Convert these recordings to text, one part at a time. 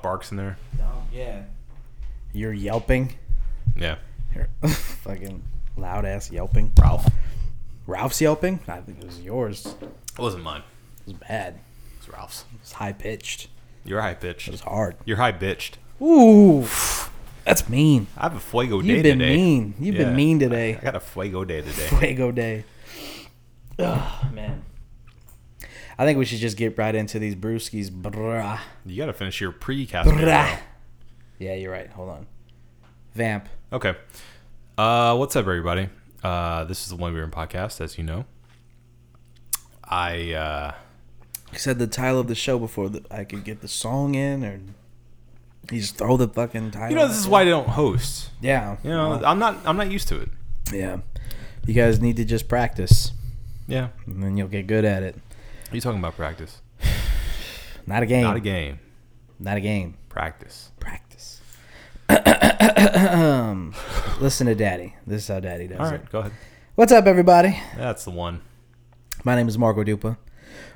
dog barks in there. yeah. You're yelping. Yeah. You're fucking loud ass yelping. Ralph. Ralph's yelping. I think it was yours. It It wasn't mine. It was bad. It's Ralph's. It was high pitched. You're high It pitched. was hard. You're high bitched. Ooh, that's mean. I have a fuego day You've been today. mean. You've Yeah. been mean today. I got a fuego day today. Fuego day. Oh man. I think we should just get right into these brewskis. Brah. You got to finish your pre-cast. Brah. Yeah, you're right. Hold on. Vamp. Okay. Uh, what's up, everybody? Uh, this is the One Beer and Podcast, as you know. I uh, said the title of the show before I could get the song in, or you just throw the fucking title. you know, this is why I don't host. Yeah. You know, I'm not I'm not used to it. Yeah. You guys need to just practice, Yeah. and then you'll get good at it. Are you talking about practice? Not a game. Not a game. Not a game. Practice. Practice. listen to Daddy. This is how Daddy does All it. go ahead. What's up, everybody? That's the one. My name is Marco Dupa.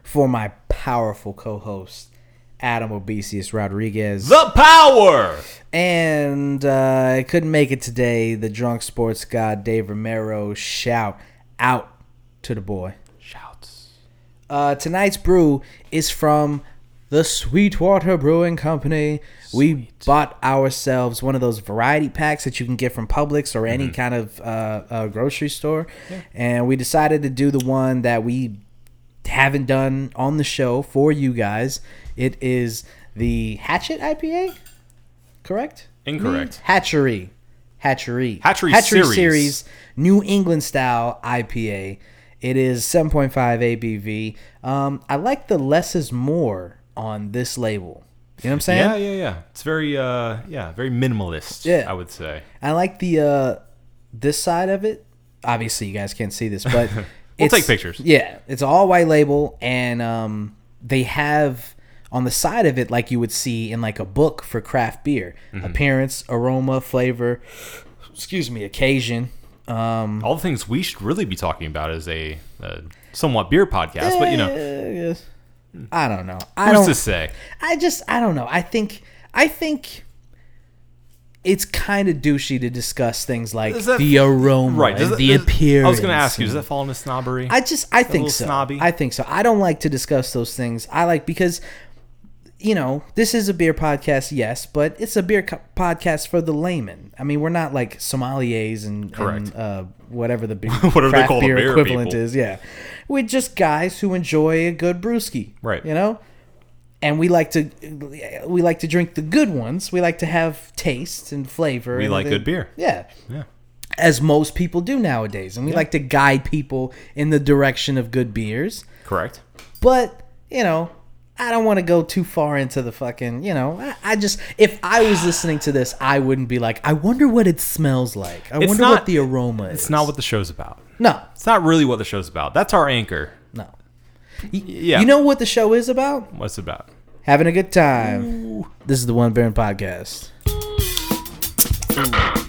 For my powerful co-host, Adam Obesius Rodriguez. The power. And uh, I couldn't make it today. The drunk sports god Dave Romero. Shout out to the boy. Uh, tonight's brew is from the Sweetwater Brewing Company. We bought ourselves one of those variety packs that you can get from Publix or any kind of uh, uh, grocery store, and we decided to do the one that we haven't done on the show for you guys. It is the Hatchet IPA, correct? Incorrect. Hatchery. Hatchery. Hatchery Series. New England style IPA. It is 7.5 ABV. Um, I like the less is more on this label. You know what I'm saying? Yeah, yeah, yeah. It's very uh yeah, very minimalist, Yeah. I would say. I like the uh, this side of it. Obviously, you guys can't see this, but We'll it's- take pictures. Yeah, it's all white label, and um, they have on the side of it like you would see in like a book for craft beer: Mm-hmm. appearance, aroma, flavor. Excuse me, occasion. Um, All the things we should really be talking about as a, uh somewhat beer podcast, but you know, I don't know. I who's don't. to say? I just I don't know. I think I think it's kind of douchey to discuss things like that- the aroma, Right. that- the appearance. I was going to ask you, does that fall into snobbery? I just I think so. snobby? I think so. I don't like to discuss those things. I like because you know this is a beer podcast, yes, but it's a beer co- podcast for the layman. I mean, we're not like sommeliers and, and uh, whatever the beer, Whatever they craft call the beer beer equivalent people. is. Yeah, we're just guys who enjoy a good brewski. Right. You know. And we like to we like to drink the good ones. We like to have taste and flavor. We and like the- good beer. Yeah yeah. as most people do nowadays. And we like to guide people in the direction of good beers. Correct. But, you know, I don't want to go too far into the fucking, you know, I, I just, if I was listening to this, I wouldn't be like, I wonder what it smells like. I It's wonder not- what the aroma is. It's not what the show's about. No, It's not really what the show's about. That's our anchor. no. Yeah. You know what the show is about? what's it about? Having a good time. This is the One Baron Podcast. Smooth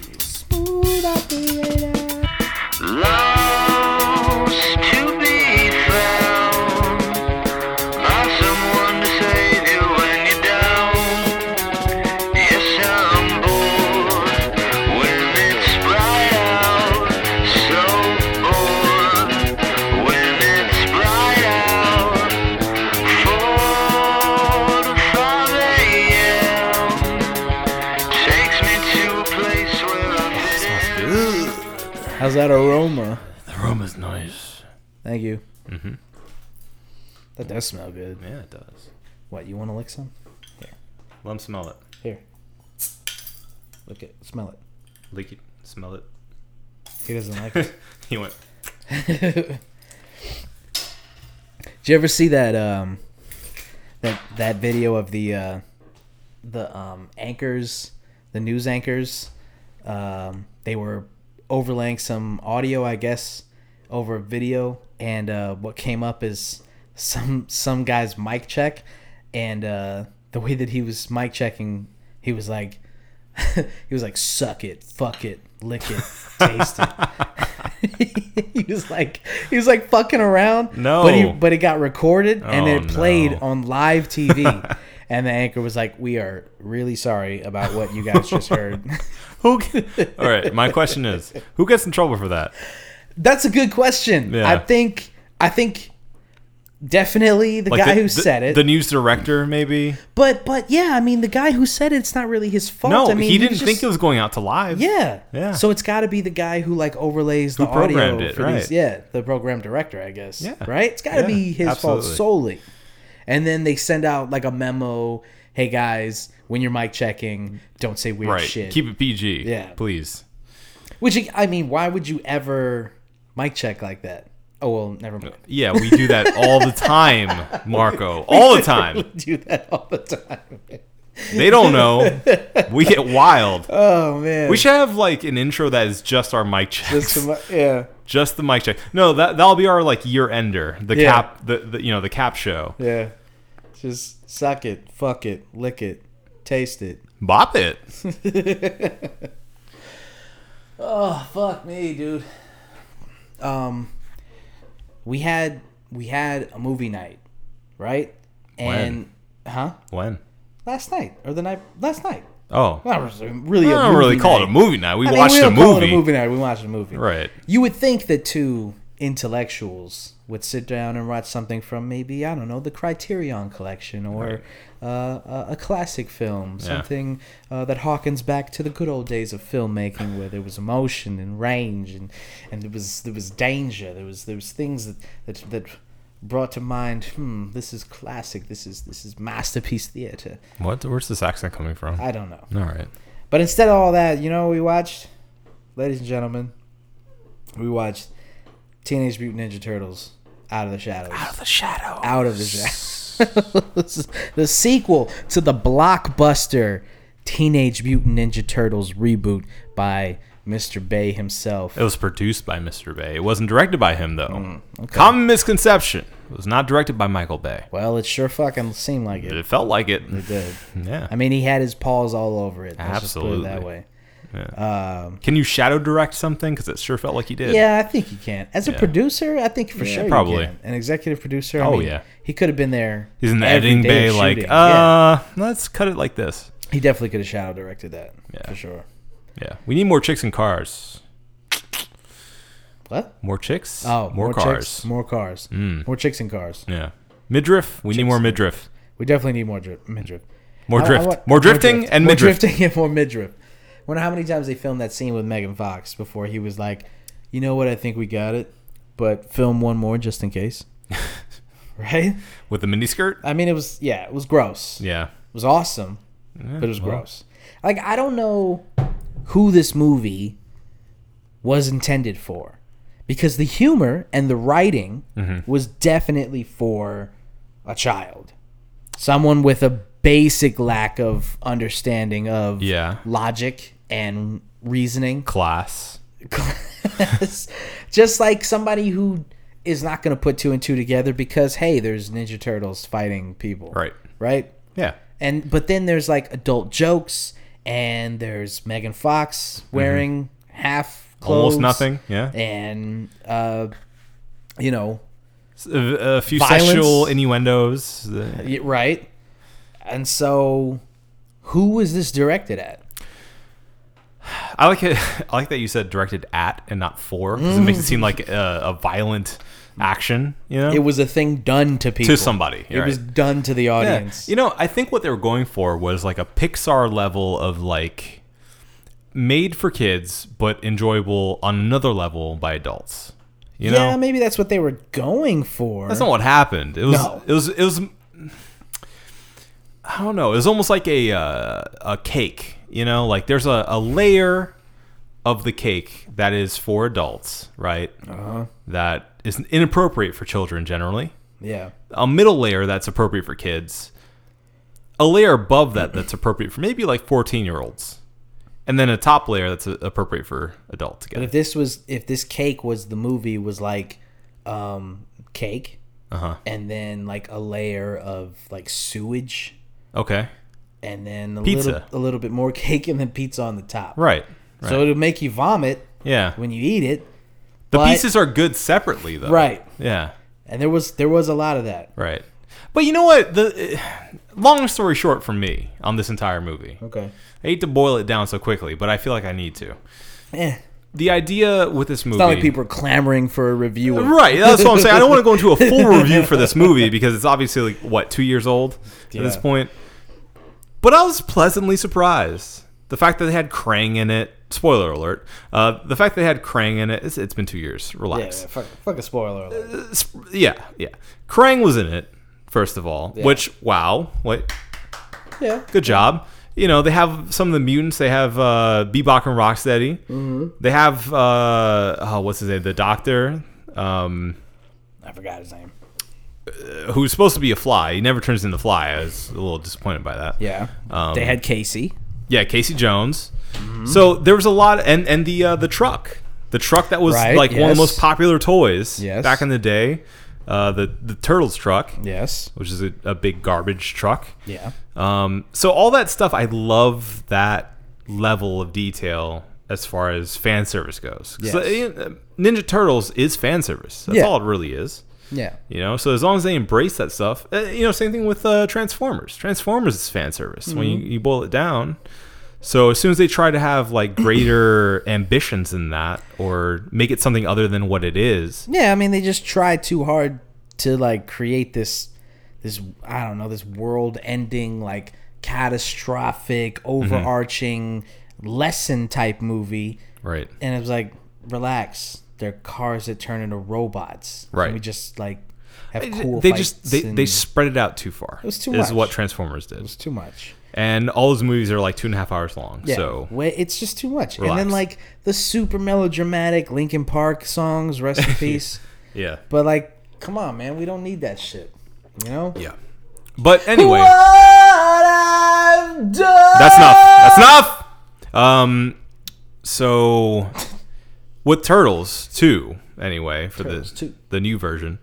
that aroma? The room is nice. Thank you. Mm-hmm. That does smell good. Yeah, it does. What, you want to lick some? Here. Let him smell it. Here. Look it. Smell it. Lick it. Smell it. He doesn't like it. he went. Did you ever see that um that that video of the uh the um anchors, the news anchors? Um they were overlaying some audio, I guess, over video and uh what came up is some some guy's mic check and uh the way that he was mic checking, he was like he was like suck it, fuck it, lick it, taste it. he was like he was like fucking around. No. but he but it got recorded and Oh, it played no. on live TV. and the anchor was like, "We are really sorry about what you guys just heard." Who? All right. My question is, who gets in trouble for that? That's a good question. Yeah. I think I think definitely the guy the, who the- said it. the news director, maybe. but but yeah, I mean the guy who said it, it's not really his fault. No, I mean, he didn't was think it was going out to live. Yeah. Yeah. So it's got to be the guy who like overlays the programmed audio it, for right. these. Yeah, the program director, I guess. Yeah. Right. It's got to Yeah, be his fault solely. And then they send out like a memo. Hey guys, when you're mic checking, don't say weird Right. shit. Keep it PG. Yeah. Please. Which I mean, why would you ever mic check like that? Oh well, never mind. Uh, yeah, we do that all the time, Marco. All the time. do that all the time. They don't know. We get wild. Oh man. We should have like an intro that is just our mic checks. Just some- yeah. just the mic check. No, that that'll be our like year ender. The Yeah. cap the, the you know, the cap show. Yeah. Just suck it, fuck it, lick it, taste it. Bop it. Oh fuck me, dude. Um, we had we had a movie night, right? And huh? When? Last night or the night? Last night. Oh. Not really. I don't really movie call it a movie night. We I mean, watched we a don't call it movie. a movie night. We watched a movie. Right. You would think that two intellectuals would sit down and watch something from maybe I don't know the Criterion Collection or uh, a, classic film, something uh, that harkens back to the good old days of filmmaking, where there was emotion and range and and there was there was danger. There was there was things that that that brought to mind. Hmm, this is classic. This is this is masterpiece theater. What where's this accent coming from? I don't know. All right. But instead of all that, you know we watched? Ladies and gentlemen, we watched Teenage Mutant Ninja Turtles Out of the Shadows. Out of The shadow. Out of the Shadows. the sequel to the blockbuster Teenage Mutant Ninja Turtles reboot by Mr. Bay himself. It was produced by Mr. Bay. It wasn't directed by him though. Mm, Common misconception. It was not directed by Michael Bay. Well, it sure fucking seemed like it. It felt like it. It did. Yeah. I mean, he had his paws all over it. Let's just put it that Absolutely. way. Yeah. Um, Can you shadow direct something? Because it sure felt like he did. Yeah, I think you can. As a Yeah. producer, I think for Yeah, sure probably. you can. An executive producer. I Oh, mean, yeah. he could have been there. He's in the editing bay, like, shooting. uh, let's cut it like this. he definitely could have shadow directed that. Yeah. for sure. Yeah. We need more chicks and cars. What? More chicks? Oh, more, cars. chicks, more cars, Mm. more chicks and cars. Yeah. Midriff. We need more midriff. We definitely need more dri- midriff. More I- I drift. want- more drifting and more midriff. drifting and more midriff. Wonder how many times they filmed that scene with Megan Fox before he was like, "You know what? I think we got it, but film one more just in case." right? With the miniskirt? I mean, it was yeah, it was gross. Yeah. It was awesome, Yeah, but it was well, gross. Like I don't know who this movie was intended for, because the humor and the writing Mm-hmm. was definitely for a child, someone with a basic lack of understanding of Yeah. logic and reasoning. Class. Just like somebody who is not going to put two and two together because hey, there's Ninja Turtles fighting people, Right. Right Yeah. and but then there's like adult jokes and there's Megan Fox wearing half clothes, Mm-hmm. Almost nothing. Yeah. and uh, you know, A, a few Violence. sexual innuendos. Uh, right? And so, who was this directed at? I like it. I like that you said directed at and not for, because it makes it seem like a, a violent action. You know, It was a thing done to people, to somebody. It was done to the Yeah. audience. You know, I think what they were going for was like a Pixar level of like made for kids, but enjoyable on another level by adults. You know, yeah, maybe that's what they were going for. That's not what happened. It was. No. It was. It was. I don't know. It was almost like a uh, a cake. You know, like there's a, a layer of the cake that is for adults, right? Uh-huh. That is inappropriate for children generally. Yeah, A middle layer that's appropriate for kids. A layer above that that's appropriate for maybe like 14 year olds. And then a top layer that's appropriate for adults. but if this was if this cake was the movie was like um, cake, Uh huh. and then like a layer of like sewage Okay. And then a Pizza. little a little bit more cake and then pizza on the top. Right. right. So it'll make you vomit yeah. when you eat it. The but- pieces are good separately, though. Right. Yeah. And there was there was a lot of that. Right. But you know what? The long story short for me on this entire movie. Okay. I hate to boil it down so quickly, but I feel like I need to. Eh. The idea with this movie. It's not like people are clamoring for a review. Of, Right, that's what I'm saying. I don't want to go into a full review for this movie because it's obviously like what two years old at this point. But I was pleasantly surprised. The fact that they had Krang in it. Spoiler alert. Uh, the fact they had Krang in it. It's, it's been two years. Yeah, Relax. fuck, fuck a spoiler alert. Sp- Yeah, yeah. Krang was in it first of all. Yeah. Which wow, what Yeah. good job. You know, they have some of the mutants. They have uh, Bebop and Rocksteady. Mm-hmm. They have uh, oh, what's his name? The Doctor. Um, I forgot his name. Who's supposed to be a fly. He never turns into fly. I was a little disappointed by that. Yeah. Um, they had Casey. Yeah, Casey Jones. So there was a lot, and and the uh, the truck, the truck that was Right, like one of the most popular toys Yes. back in the day. Uh, the the turtles truck, Yes. which is a, a big garbage truck. Yeah. Um, so all that stuff, I love that level of detail as far as fan service goes. Yes. uh, Ninja Turtles is fan service. That's Yeah. all it really is. Yeah. You know, so as long as they embrace that stuff, uh, you know, same thing with uh, Transformers. Transformers is fan service when Mm-hmm. you, you boil it down. So as soon as they try to have like greater ambitions than that, or make it something other than what it is, Yeah, I mean they just try too hard to like create this this I don't know, this world-ending like catastrophic Mm-hmm. overarching lesson type movie right? and it was like relax, they're cars that turn into robots. Can Right. we just like have cool they just they, they spread it out too far. It was too Is much. Is what Transformers did, It was too much. and all those movies are like two and a half hours long. Yeah, So it's just too much. And then like the super melodramatic Linkin Park songs, rest in peace. yeah, But like, come on, man, we don't need that shit. You know? yeah. But anyway, What I've done. That's enough. That's enough. Um, so with Turtles two, anyway, for Turtles the 2. the new version,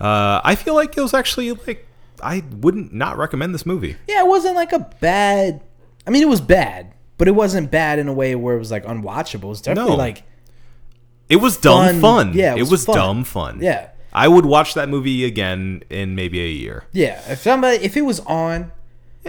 uh, I feel like it was actually like I wouldn't not recommend this movie. Yeah, it wasn't like a bad. I mean, it was bad, but it wasn't bad in a way where it was like unwatchable. It was definitely No. like, It was dumb Fun. fun. Yeah, it it was was, fun. dumb fun. yeah, I would watch that movie again in maybe a year. yeah. If somebody, if it was on,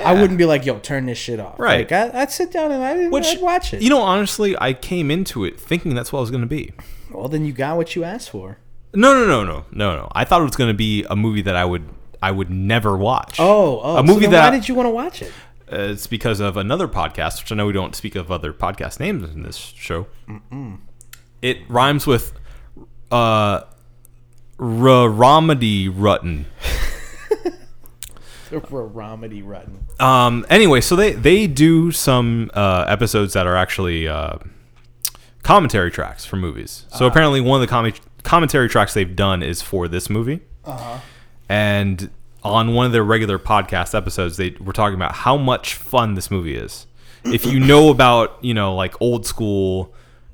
I wouldn't be like, "Yo, turn this shit off." Right. Like, I, I'd sit down and I'd, Which I'd watch it. You know, honestly, I came into it thinking that's what I was going to be. well, then you got what you asked for. No, no, no, no, no, no. I thought it was going to be a movie that I would I would never watch. Oh, oh. a movie so that Why did you want to watch it? Uh, it's because of another podcast, which I know we don't speak of other podcast names in this show. It rhymes with uh, Ramadi Rutten. For Romedy Rutten. Um, anyway, so they they do some uh, episodes that are actually uh, commentary tracks for movies. So apparently, one of the com- commentary tracks they've done is for this movie. And on one of their regular podcast episodes, they were talking about how much fun this movie is. If you know about you know like old school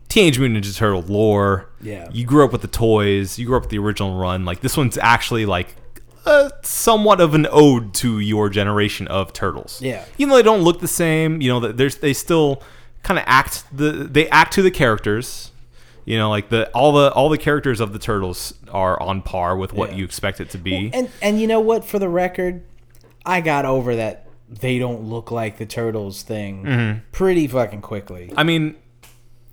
Teenage Mutant Ninja Turtle lore, Yeah. you grew up with the toys, you grew up with the original run. Like this one's actually like uh, somewhat of an ode to your generation of turtles. Yeah. even though they don't look the same, you know, th- there's they still kind of act the they act to the characters. You know, like the all the all the characters of the turtles are on par with what Yeah. you expect it to be. And and you know what? For the record, I got over that they don't look like the turtles thing Mm-hmm. pretty fucking quickly. I mean,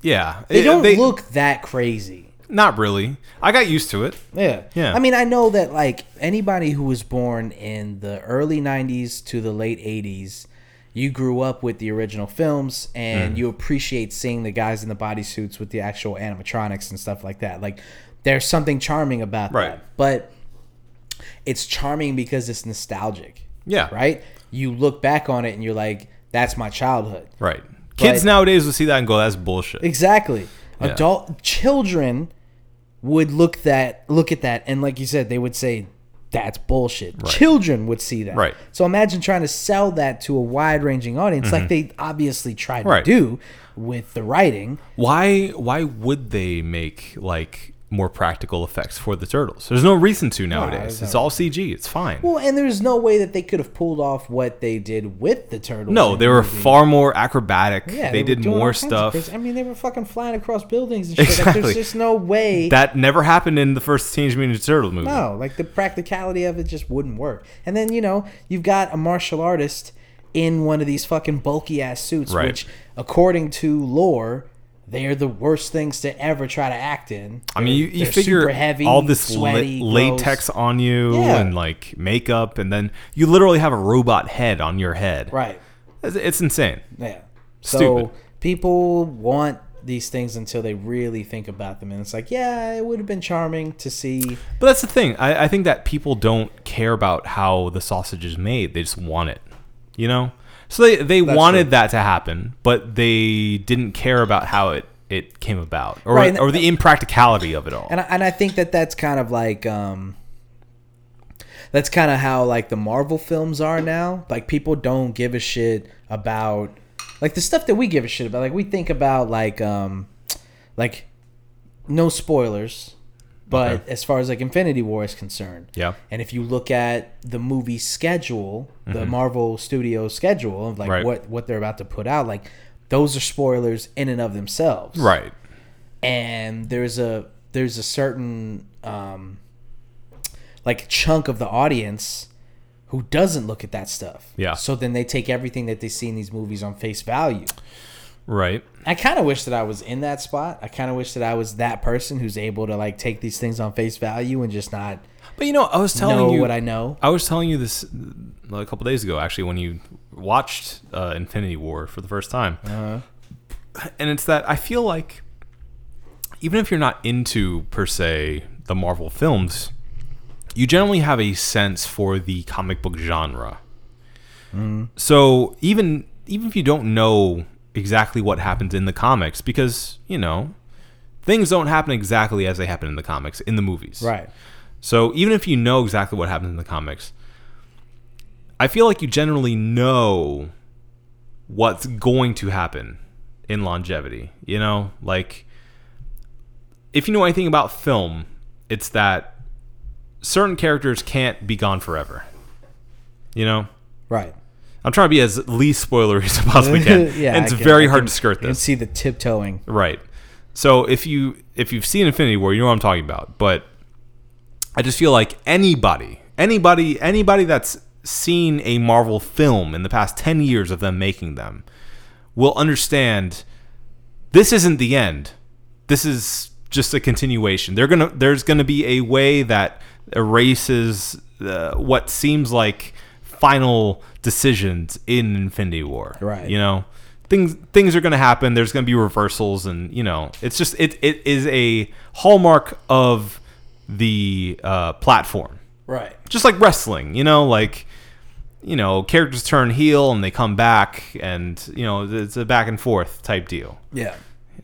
yeah, They it- don't look that crazy. Not really. I got used to it. Yeah. Yeah. I mean, I know that like anybody who was born in the early 90s to the late 80s, you grew up with the original films Mm. and you appreciate seeing the guys in the bodysuits with the actual animatronics and stuff like that. Like there's something charming about Right. that. But it's charming because it's nostalgic. Yeah. Right? You look back on it and you're like, that's my childhood. Right. Kids But- nowadays will see that and go, "That's bullshit." Exactly. Yeah. Adult children would look that look at that and like you said, they would say that's bullshit. Children would see that. Right. So imagine trying to sell that to a wide ranging audience like they obviously tried Mm-hmm. Right. to do with the writing. Why? Why would they make like more practical effects for the turtles. There's no reason to nowadays. there's it's all CG. It's fine. Well, and there's no way that they could have pulled off what they did with the turtles. no, they the were movie. far more acrobatic. Yeah, they, were did more stuff. I mean, they were fucking flying across buildings and shit. Like, Exactly. there's just no way. That never happened in the first Teenage Mutant Ninja Turtle movie. no, like the practicality of it just wouldn't work. And then you know you've got a martial artist in one of these fucking bulky ass suits, Right. which according to lore. They are the worst things to ever try to act in. I mean, you, you figure heavy, all this la- sweaty, gross. latex on you Yeah. and like makeup, and then you literally have a robot head on your head. right? It's, it's insane. Yeah. So people want these things until they really think about them, and it's like, yeah, it would have been charming to see. But that's the thing. I, I think that people don't care about how the sausage is made. They just want it. You know? So they, they wanted true. that to happen, but they didn't care about how it, it came about or, Right, or the impracticality of it all. And I, and I think that that's kind of like um, that's kind of how like the Marvel films are now. Like people don't give a shit about like the stuff that we give a shit about. Like we think about like um, like no spoilers. But Okay. as far as like Infinity War is concerned, Yeah. And if you look at the movie schedule, the Marvel Studios schedule of like Mm-hmm. Right. what what they're about to put out, like those are spoilers in and of themselves, right. And there's a there's a certain um, like chunk of the audience who doesn't look at that stuff. Yeah. So then they take everything that they see in these movies on face value. Right. I kind of wish that I was in that spot. I kind of wish that I was that person who's able to like take these things on face value and just not But you know, I was telling know you what I know. I was telling you this a couple days ago, actually, when you watched uh, Infinity War for the first time. Uh-huh. And it's that I feel like even if you're not into per se the Marvel films, you generally have a sense for the comic book genre. Mm-hmm. So even even if you don't know exactly what happens in the comics, because you know things don't happen exactly as they happen in the comics in the movies, Right. so even if you know exactly what happens in the comics, I feel like you generally know what's going to happen in longevity. You know, like if you know anything about film, it's that certain characters can't be gone forever. You know, Right. I'm trying to be as least spoilery as I possibly can. yeah. and it's can- very I hard can- to skirt You can this. see the tiptoeing. Right. So if you if you've seen Infinity War, you know what I'm talking about. But I just feel like anybody, anybody, anybody that's seen a Marvel film in the past 10 years of them making them will understand this isn't the end. This is just a continuation. They're to there's going to be a way that erases uh, what seems like final decisions in Infinity War. Right. You know, things things are going to happen. There's going to be reversals, and you know, it's just it it is a hallmark of the uh, platform, Right. just like wrestling. You know, like you know, characters turn heel and they come back, and you know, it's a back and forth type deal. Yeah.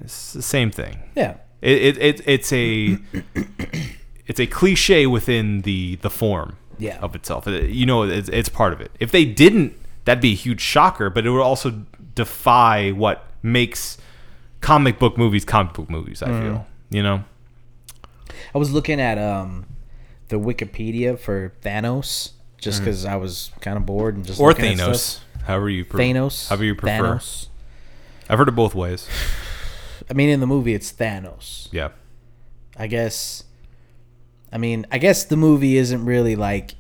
It's the same thing. Yeah. It, it, it it's a it's a cliche within the the form Yeah. of itself. You know, it's, it's part of it. If they didn't, that'd be a huge shocker. But it would also defy what makes comic book movies comic book movies. I Mm. feel you know. I was looking at um the Wikipedia for Thanos just because I was kind of bored and just Mm. Or looking at Thanos, however you pre- Thanos. however you prefer. Thanos. I've heard it both ways. I mean, in the movie, it's Thanos. Yeah, I guess. I mean, I guess the movie isn't really like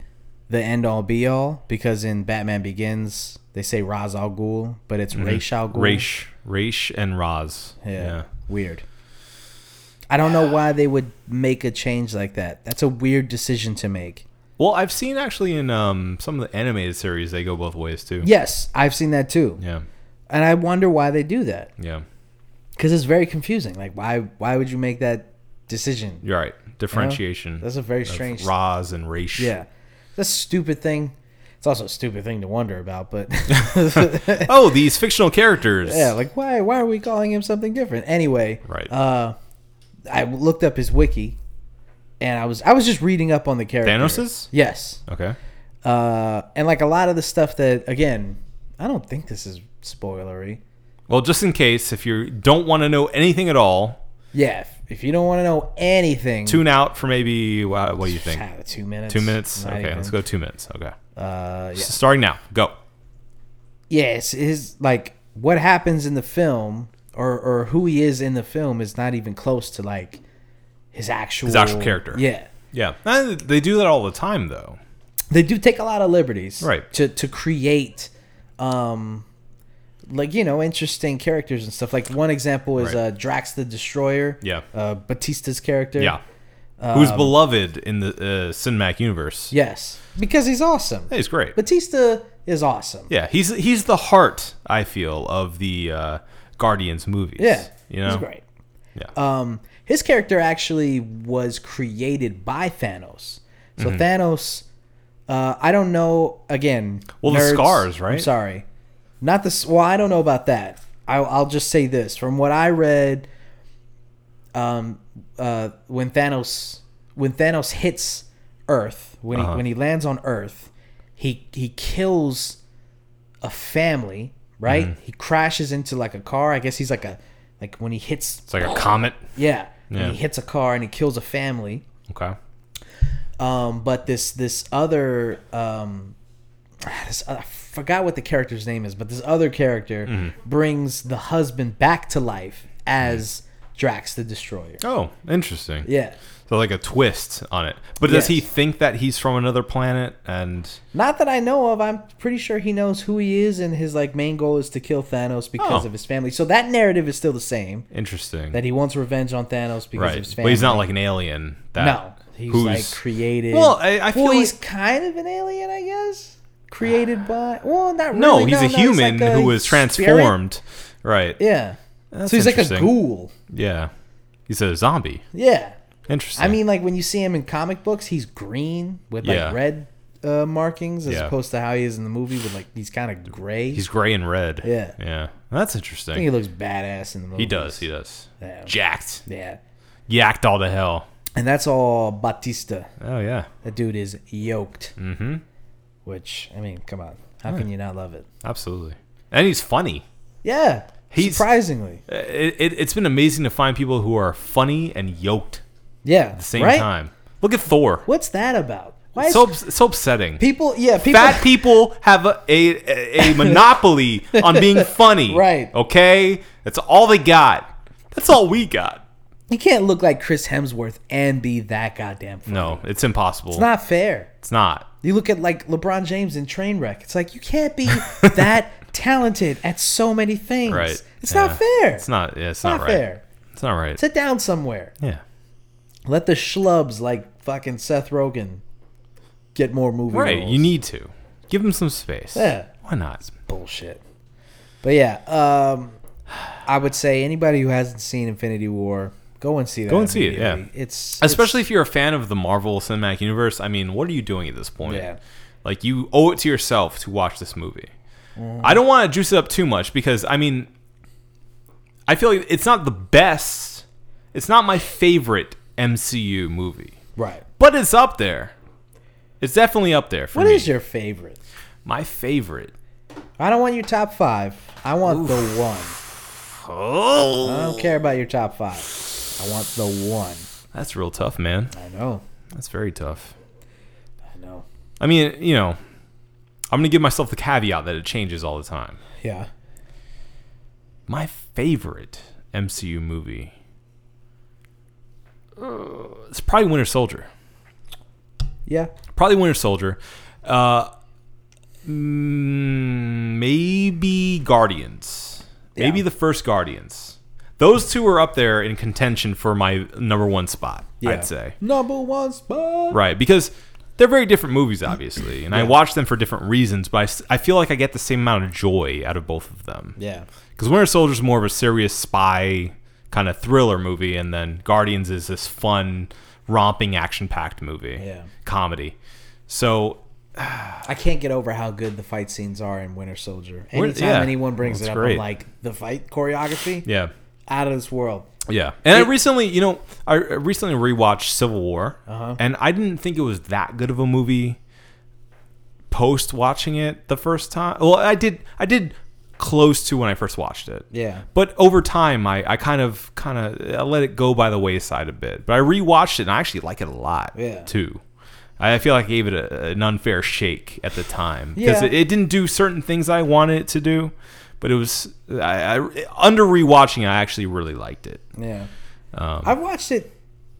the end all be all because in Batman Begins they say Ra's al Ghul, but it's Ra's al Ghul. Raish, Raish, and Raz. Yeah. Weird. I don't know why they would make a change like that. That's a weird decision to make. Well, I've seen actually in um, some of the animated series they go both ways too. Yes, I've seen that too. Yeah. And I wonder why they do that. Yeah. Cuz it's very confusing. Like why why would you make that decision? You're right. Differentiation. That's a very strange Raz and Raish. Yeah. That's a stupid thing. It's also a stupid thing to wonder about, but Oh, these fictional characters. yeah, like why why are we calling him something different? Anyway, Right. uh I looked up his wiki and I was I was just reading up on the character. Thanos's? Yes. Okay. Uh and like a lot of the stuff that again, I don't think this is spoilery. Well, just in case, if you don't want to know anything at all, Yeah, if, you don't want to know anything, Tune out for maybe what, what do you think? two minutes. Two minutes. Not Okay, even. let's go two minutes. Okay, Uh, yeah. starting now. Go. Yes, his like what happens in the film or or who he is in the film is not even close to like his actual his actual character. Yeah. Yeah, And they do that all the time though. They do take a lot of liberties Right. to to create um like you know interesting characters and stuff. Like one example is Right. uh Drax the Destroyer. Yeah. Uh Batista's character. Yeah, who's beloved in the uh, cinematic universe? Yes. Because he's awesome. Hey, he's great. Batista is awesome. Yeah, he's he's the heart I feel of the uh, Guardians movies. Yeah. you know, He's great. Yeah, Um, his character actually was created by Thanos. So Thanos, uh, I don't know. Again, Mm-hmm. Well, the scars, I'm right? sorry, not the. s- Well, I don't know about that. I'll, I'll just say this from what I read. Um, uh, when Thanos when Thanos hits Earth, when Uh-huh. he when he lands on Earth, he he kills a family. Right? Mm-hmm. He crashes into like a car. I guess he's like a like when he hits it's like a comet. yeah. Yeah. He hits a car and he kills a family. Okay, Um, but this this other um, this, I forgot what the character's name is, but this other character Mm-hmm. brings the husband back to life as Drax the Destroyer. Oh, interesting. Yeah. So like a twist on it. But does he think that he's from another planet? And Not that I know of. I'm pretty sure he knows who he is, and his like main goal is to kill Thanos because Oh. of his family. So that narrative is still the same. interesting, That he wants revenge on Thanos because right? of his family. But he's not like an alien. That, no. He's who's- like created. Well, I- I feel well, he's kind of an alien, I guess. Created by. Well, not really. no, he's a no, human like a who was spirit. transformed. Right. Yeah. That's so he's like a ghoul. Yeah. He's a zombie. Yeah. Interesting. I mean, like when you see him in comic books, he's green with like Yeah. red uh, markings, as Yeah. opposed to how he is in the movie with like he's kind of gray. he's gray and red. Yeah. Yeah. That's interesting. I think he looks badass in the movie. He does. He does. Yeah. Jacked. Yeah. Yacked all to hell. And that's all Batista. Oh yeah. That dude is yoked. Mm-hmm. Which I mean, come on, how can you not love it? Absolutely. And he's funny. Yeah. He's- surprisingly. Uh, it, it, it's been amazing to find people who are funny and yoked Yeah. at the same right? time. Look at Thor. What's that about? Why So so upsetting. people? Yeah, people. Fat people have a, a, a monopoly on being funny. Right. Okay? That's all they got. That's all we got. You can't look like Chris Hemsworth and be that goddamn funny. No, it's impossible. It's not fair. It's not. You look at like LeBron James in Trainwreck. It's like you can't be that talented at so many things. Right. It's Yeah. not fair. It's not. Yeah, it's not not, right. fair. It's not right. Sit down somewhere. yeah. Let the schlubs like fucking Seth Rogen get more movie Right. roles. You need to give them some space. Yeah. Why not? It's bullshit. But yeah, um, I would say anybody who hasn't seen Infinity War, go and see that. Go and see it, yeah. It's Especially if you're a fan of the Marvel Cinematic Universe. I mean, what are you doing at this point? Yeah. Like you owe it to yourself to watch this movie. Mm-hmm. I don't want to juice it up too much because I mean, I feel like it's not the best. It's not my favorite MCU movie, right. but it's up there. It's definitely up there for What me. is your favorite? my favorite? I don't want your top five. I want the one. Oh. I don't care about your top five. I want the one. that's real tough, man. I know. That's very tough. I know. I mean, you know, I'm gonna give myself the caveat that it changes all the time. Yeah. My favorite MCU movie. Uh, it's probably Winter Soldier. Yeah. Probably Winter Soldier. Uh, mm, maybe Guardians. Maybe the first Guardians. Those two are up there in contention for my number one spot. Yeah. I'd say. Number one spot. Right, because they're very different movies, obviously, and I watch them for different reasons. But I, I feel like I get the same amount of joy out of both of them. Yeah. Because Winter Soldier is more of a serious spy kind of thriller movie, and then Guardians is this fun, romping, action-packed movie, Yeah. comedy. So I can't get over how good the fight scenes are in Winter Soldier. Anytime yeah. anyone brings That's it up, great. I'm like the fight choreography yeah, out of this world. yeah. And It- I recently, you know, I recently rewatched Civil War, Uh-huh. and I didn't think it was that good of a movie. Post watching it the first time, well, I did. I did close to when I first watched it. Yeah. But over time, I, I kind of kind of I let it go by the wayside a bit. But I rewatched it and I actually like it a lot Yeah. too. I feel like I gave it a, an unfair shake at the time because Yeah. it, it didn't do certain things I wanted it to do. But it was I, I under rewatching, I actually really liked it. Yeah. Um, I've watched it.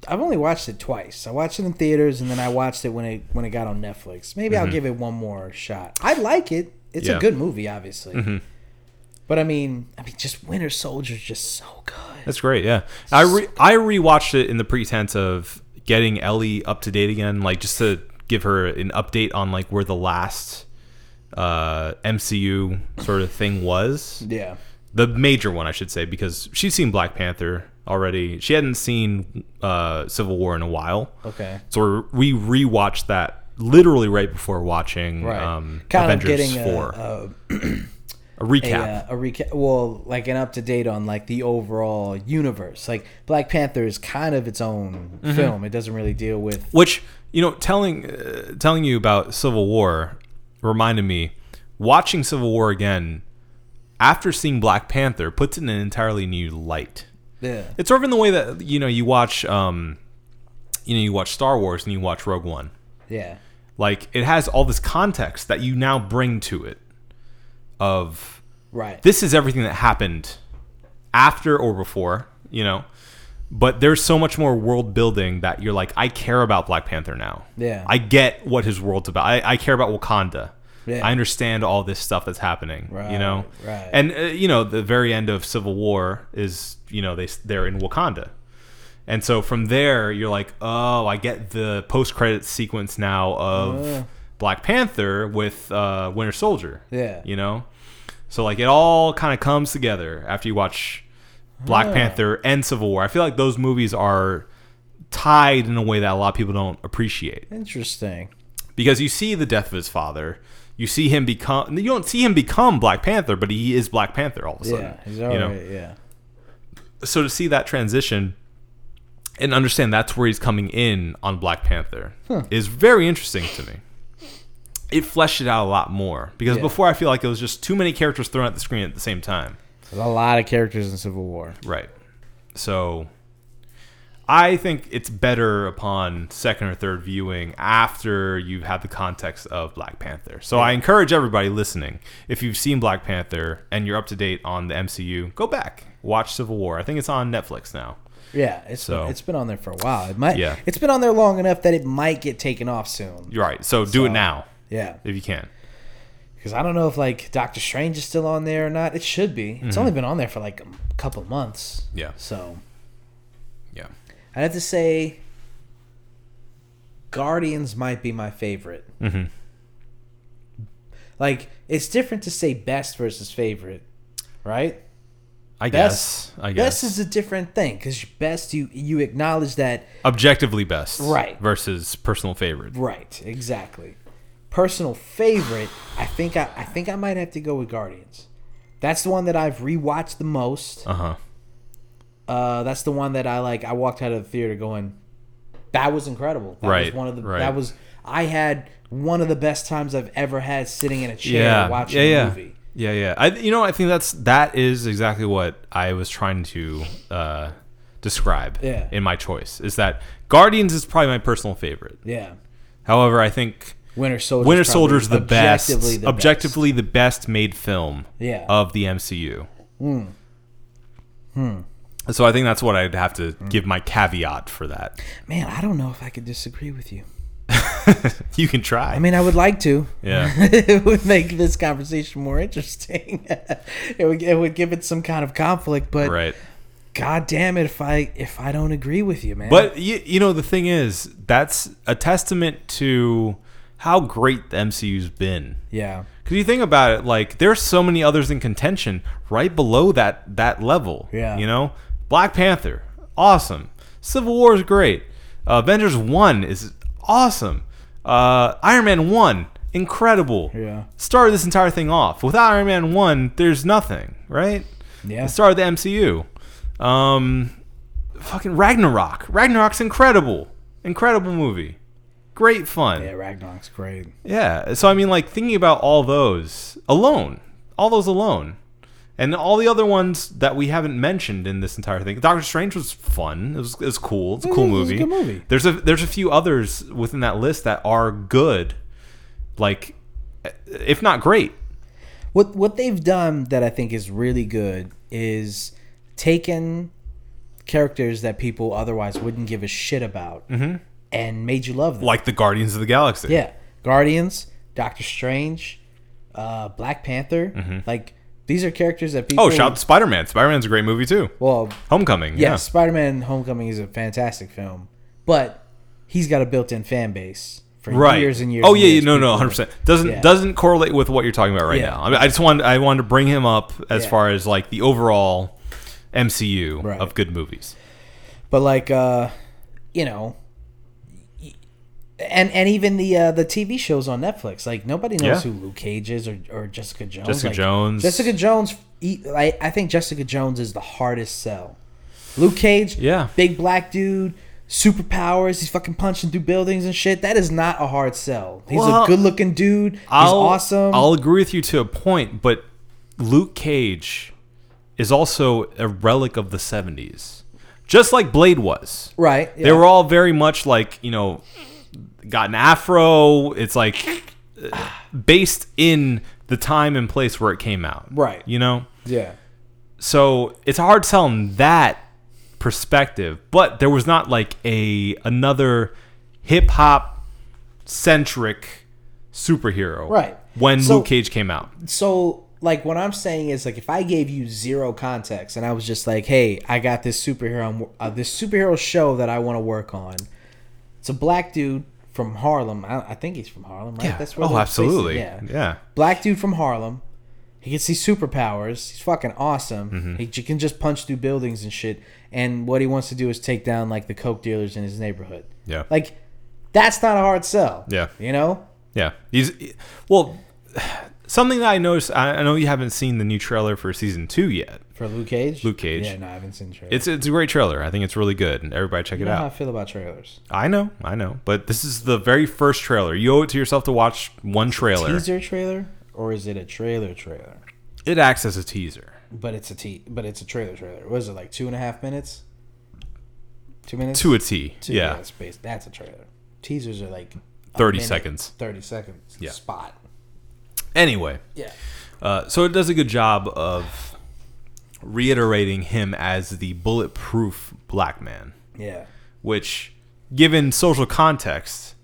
I've only watched it twice. I watched it in theaters, and then I watched it when it when it got on Netflix. Maybe I'll give it one more shot. I like it. It's Mm-hmm. Yeah. Mm-hmm. a good movie, obviously. But I mean, I mean, just Winter Soldier's just so good. That's great. Yeah, I re- I rewatched it in the pretense of getting Ellie up to date again, like just to give her an update on like where the last uh, MCU sort of thing was. Yeah. The major one, I should say, because she's seen Black Panther already. She hadn't seen uh, Civil War in a while, Okay. so we rewatched that literally right before watching Right. um, kind of Avengers getting Four. a, a, A, a, recap. uh, a recap. Well, like an up to date on like the overall universe. Like Black Panther is kind of its own Mm-hmm. film. It doesn't really deal with. Which you know, telling uh, telling you about Civil War reminded me watching Civil War again after seeing Black Panther puts it in an entirely new light. Yeah. It's sort of in the way that you know you watch um, you know you watch Star Wars and you watch Rogue One. Yeah. Like it has all this context that you now bring to it of Right. this is everything that happened after or before, you know. But there's so much more world building that you're like, I care about Black Panther now. Yeah. I get what his world's about. I, I care about Wakanda. Yeah. I understand all this stuff that's happening. Right, you know. Right. And uh, you know, the very end of Civil War is you know they they're in Wakanda. And so from there, you're like, oh, I get the post-credit sequence now of Uh. Black Panther with uh, Winter Soldier Yeah. you know so like it all kind of comes together after you watch black panther and civil war i feel like those movies are tied in a way that a lot of people don't appreciate Interesting. because you see the death of his father you see him become you don't see him become black panther but he is black panther all of a sudden Yeah. He's you alright. know Yeah. so to see that transition and understand that's where he's coming in on Black Panther is very interesting to me. It fleshed it out a lot more because Yeah. before I feel like it was just too many characters thrown at the screen at the same time. There's a lot of characters in Civil War. Right. So I think it's better upon second or third viewing after you've had the context of Black Panther. So I encourage everybody listening, if you've seen Black Panther and you're up to date on the MCU, go back, watch Civil War. I think it's on Netflix now. Yeah, it's So- it's been on there for a while. It might. Yeah. It's been on there long enough that it might get taken off soon. You're right. So do it now Yeah. if you can. Because I don't know if like Doctor Strange is still on there or not. It should be. It's only been on there for like a couple months. Mm-hmm. Yeah. So Yeah. I'd have to say Guardians might be my favorite. Mm-hmm. Like it's different to say best versus favorite, right? I Best, guess. I guess. best is a different thing because best you you acknowledge that objectively best. Right. Versus personal favorite. right exactly. Personal favorite, I think I, I think I might have to go with Guardians. That's the one that I've rewatched the most. Uh huh. Uh, that's the one that I like. I walked out of the theater going, "That was incredible." That Right, Was one of the. right. That was. I had one of the best times I've ever had sitting in a chair Yeah. watching yeah. a Yeah. movie. Yeah. Yeah. I. You know. I think that's that is exactly what I was trying to uh, describe. Yeah. In my choice is that Guardians is probably my personal favorite. Yeah. However, I think Winter Soldier. Winter Soldier's the best. Objectively, the objectively the best made film. Yeah. Of the MCU. Hmm. So I think that's what I'd have to give my caveat for that. Man, I don't know if I could disagree with you. You can try. I mean, I would like to. Yeah. it would make this conversation more interesting. it would it would give it some kind of conflict, but right. god damn it if I if I don't agree with you, man. But you, you know the thing is that's a testament to how great the MCU's been. yeah. Because you think about it, like there's so many others in contention right below that that level. Yeah. You know, Black Panther, awesome. Civil War is great. Uh, Avengers One is awesome. Uh, Iron Man One, incredible. Yeah. Started this entire thing off. Without Iron Man One, there's nothing, right? Yeah. It started the MCU. Um, fucking Ragnarok. Ragnarok's incredible. Incredible movie. Great fun. Yeah, Ragnarok's great. Yeah. So I mean, like thinking about all those alone, all those alone, And all the other ones that we haven't mentioned in this entire thing. Doctor Strange was fun. It was, it was cool. It's a cool mm, a movie. good movie. There's a there's a few others within that list that are good, like if not great. What what they've done that I think is really good is taken characters that people otherwise wouldn't give a shit about mm-hmm. And made you love them. Like the Guardians of the Galaxy. yeah, Guardians, Doctor Strange, uh, Black Panther. Like these are characters that people. Oh, shout out Spider Man. Spider Man's a great movie too. Well, Homecoming. yes, Yeah. Spider-Man: Homecoming is a fantastic film, but he's got a built-in fan base for Right. years and years. oh and yeah, years. no, no, hundred percent. Doesn't Yeah. doesn't correlate with what you're talking about right Yeah. now. I, mean, I just wanted I wanted to bring him up as Yeah. far as like the overall MCU Right. of good movies. But like, uh, you know, and and even the uh, the TV shows on Netflix, like nobody knows Yeah. who Luke Cage is or, or Jessica Jones. Jessica Like, Jones. Jessica Jones. I, I think Jessica Jones is the hardest sell. Luke Cage, Yeah. big black dude, superpowers. He's fucking punching through buildings and shit. That is not a hard sell. He's Well, a good looking dude. He's I'll, awesome. I'll agree with you to a point, but Luke Cage is also a relic of the '70s, just like Blade was. right. They were all very much like you know, got an afro. It's like based in the time and place where it came out. Right. You know. yeah. so it's hard to tell in that perspective but there was not like a another hip-hop centric superhero Right. when So- luke cage came out so like what I'm saying is like if I gave you zero context and I was just like, hey, I got this superhero uh, this superhero show that I want to work on. It's a black dude from Harlem. I, I think he's from Harlem, right? yeah That's oh absolutely in. yeah. Black dude from Harlem. He gets these superpowers. He's fucking awesome. Mm-hmm. He can just punch through buildings and shit. And what he wants to do is take down like the coke dealers in his neighborhood. Yeah. Like, that's not a hard sell. Yeah. You know? yeah he's well something that i noticed I know you haven't seen the new trailer for season two yet For Luke Cage. Luke Cage. Yeah, no, I haven't seen the trailer. it's it's a great trailer i think it's really good and everybody check You it know how I out feel about trailers. i know i know but this is the very first trailer you owe it to yourself to watch one trailer Teaser trailer, or is it a trailer trailer? it acts as a teaser But it's a te- but it's a trailer trailer. What is it like two and a half minutes? Two minutes. to a t Two- yeah that's based. That's a trailer. Teasers are like 30 minute, seconds. Thirty seconds. Yeah. Spot. Anyway, Yeah. uh, so it does a good job of reiterating him as the bulletproof black man, Yeah. which, given social context,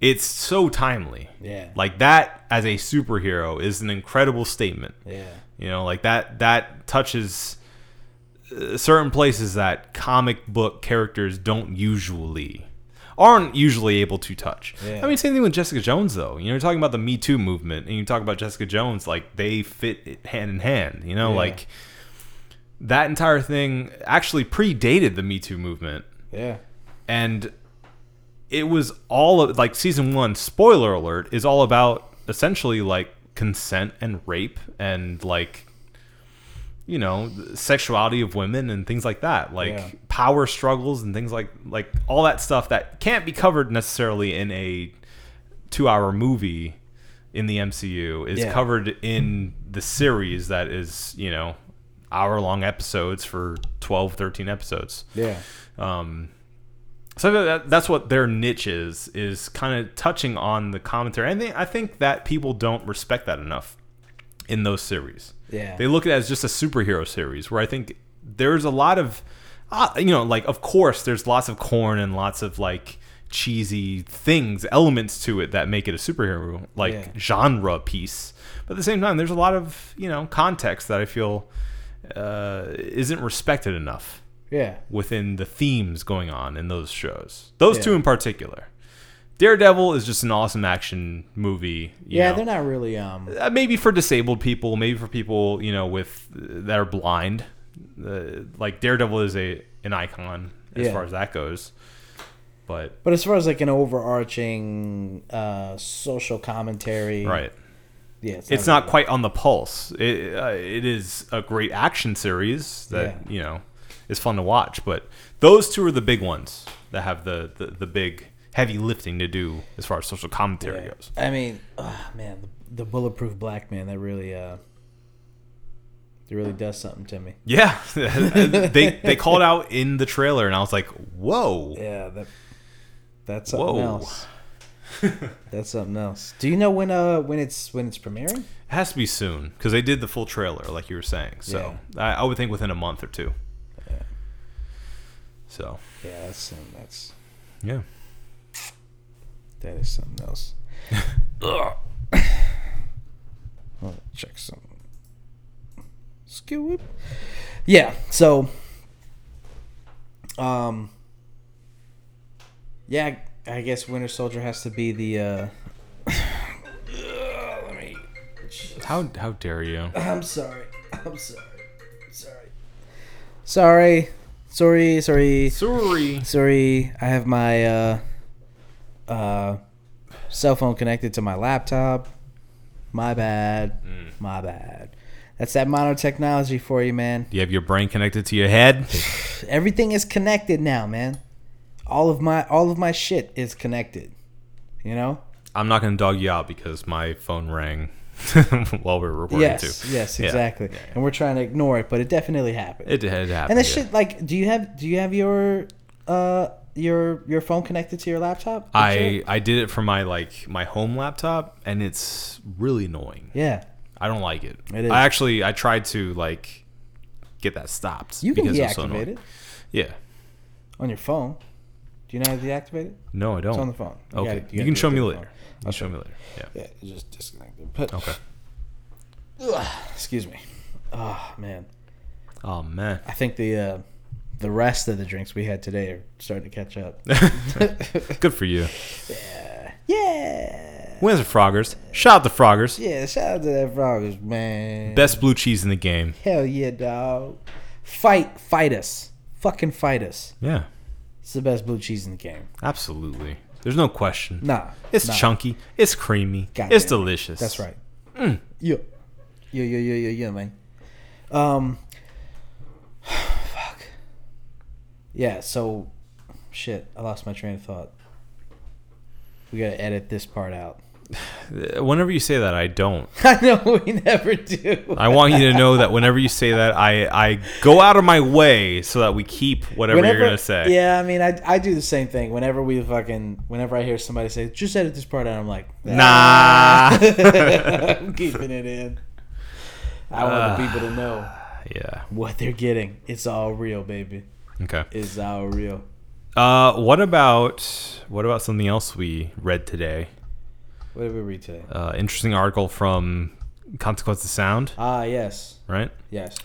it's so timely. Yeah. Like that as a superhero is an incredible statement. Yeah. You know, like that that touches uh, certain places that comic book characters don't usually aren't usually able to touch. Yeah. I mean, same thing with Jessica Jones, though. You know, you're talking about the Me Too movement, and you talk about Jessica Jones, like they fit hand in hand. You know, Yeah. like that entire thing actually predated the Me Too movement, Yeah. and it was all of, like season one. Spoiler alert is all about essentially like consent and rape and like you know sexuality of women and things like that like Yeah. power struggles and things like like all that stuff that can't be covered necessarily in a two hour movie in the MCU is Yeah. covered in the series that is you know hour long episodes for 12 13 episodes Yeah. um, so that, that's what their niche is is kind of touching on the commentary. And think I think that people don't respect that enough in those series. Yeah. They look at it as just a superhero series where I think there's a lot of uh, you know like of course there's lots of corn and lots of like cheesy things elements to it that make it a superhero like Yeah. genre piece but at the same time there's a lot of you know context that i feel uh, isn't respected enough Yeah. within the themes going on in those shows. Those Yeah. two in particular. Daredevil is just an awesome action movie. you Yeah. know. They're not really. Um. Uh, maybe for disabled people, maybe for people you know with that are blind. Uh, like Daredevil is a an icon as Yeah. far as that goes. But But as far as like an overarching uh, social commentary, right, Yeah. It's, it's not quite on the pulse. It uh, it is a great action series that Yeah. you know is fun to watch. But those two are the big ones that have the the, the big heavy lifting to do as far as social commentary Yeah. goes. I mean, ah, man, the, the bulletproof black man that really uh It really does something to me. Yeah, they they called out in the trailer, and I was like, "Whoa!" Yeah, that that's something Whoa. else. That's something else. Do you know when uh when it's when it's premiering? It has to be soon because they did the full trailer, like you were saying. So I, I would think within a month or two. Yeah. So Yeah, that's um, that's yeah, that is something else. Hold check something. Skill. Yeah. So. Um. Yeah, I guess Winter Soldier has to be the. uh Let me. how how dare you? I'm sorry. I'm sorry. Sorry. Sorry. Sorry. Sorry. Sorry. Sorry. I have my uh uh cell phone connected to my laptop. My bad. My bad. That's that modern technology for you, man. Do you have your brain connected to your head? Everything is connected now, man. All of my all of my shit is connected. You know? I'm not gonna dog you out because my phone rang while we were recording Yes. too. Yes, Yeah. exactly. And we're trying to ignore it, but it definitely happened. It had happened. and this yeah. shit like do you have do you have your uh your your phone connected to your laptop? I I did it for my like my home laptop, and it's really annoying. Yeah. I don't like it. It is. I actually I tried to like get that stopped. You can because it was so deactivate annoying. it Yeah. on your phone. Do you know how to deactivate it? No, I don't. It's on the phone. You Okay. gotta- you, gotta can show me later. You can show me later. Yeah. Yeah, it's just disconnected. But Okay. excuse me. Oh man, Oh man. I think the uh, the rest of the drinks we had today are starting to catch up. Good for you. yeah, Yeah. When's the Froggers? Shout out the Froggers. yeah. Shout out to that froggers, man. Best blue cheese in the game. Hell yeah, dog. Fight, fight us. Fucking fight us. Yeah. It's the best blue cheese in the game. Absolutely. There's no question. Nah, It's nah. chunky. It's creamy. God it's delicious. That's right. Yeah. Yeah, yeah, yeah, yeah, yeah, man. Um, fuck. Yeah, so, shit, I lost my train of thought. We gotta edit this part out. Uh, Whenever you say that, I don't. I know we never do. I want you to know that whenever you say that, I, I go out of my way so that we keep whatever you're gonna say. Yeah, I mean, I, I do the same thing. Whenever we fucking, whenever I hear somebody say, "Just edit this part out," I'm like, Nah. I'm keeping it in. I want Ah. the people to know yeah. what they're getting. It's all real, baby. Okay. It's all real. Uh, what about what about something else we read today? What did we read today? Uh, interesting article from Consequence of Sound, Ah, yes, right? yes.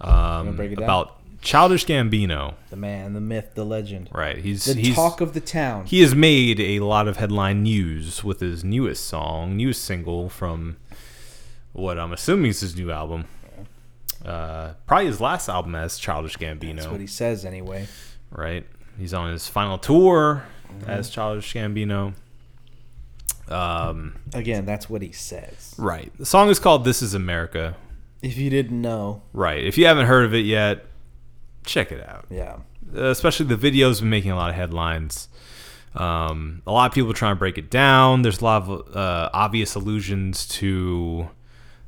Um, break it down? about Childish Gambino, The man, the myth, the legend, right? He's the he's talk of the town. he has made a lot of headline news with his newest song, newest single from what I'm assuming is his new album. Uh, probably his last album as Childish Gambino, That's what he says anyway. right? He's on his final tour Mm-hmm. as Childish Gambino. Um, Again, that's what he says. right. The song is called "This Is America." If you didn't know, Right. If you haven't heard of it yet, check it out. yeah, Uh, especially the video's been making a lot of headlines. Um, a lot of people trying to break it down. There's a lot of uh, obvious allusions to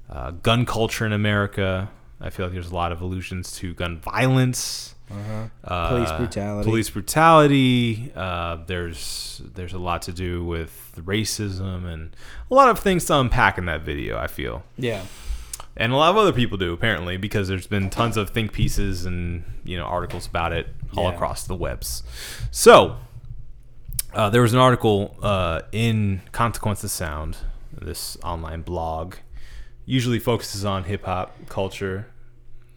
uh, gun culture in America. I feel like there's a lot of allusions to gun violence, uh, Police brutality. police brutality. Uh, there's there's a lot to do with racism and a lot of things to unpack in that video. I feel yeah, and a lot of other people do apparently because there's been tons of think pieces and you know articles about it all Yeah. across the webs so uh, there was an article uh, in consequence of sound this online blog usually focuses on hip-hop culture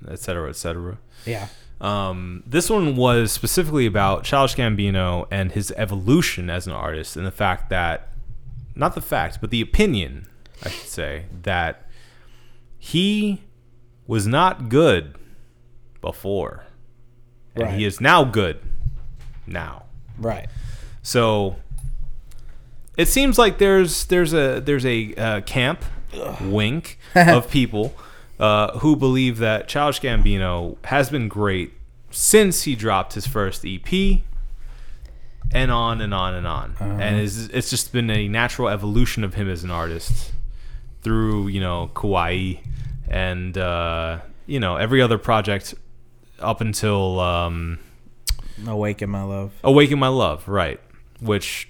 et cetera, et cetera. yeah, Um, this one was specifically about Childish Gambino and his evolution as an artist, and the fact that, not the fact, but the opinion, I should say, that he was not good before, and Right. he is now good now. right. So it seems like there's there's a there's a uh, camp wink of people uh, who believe that Childish Gambino has been great since he dropped his first EP, and on and on and on, and it's, it's just been a natural evolution of him as an artist through you know Kauai and uh, you know every other project up until um, Awaken my love. Awaken My Love, right? Which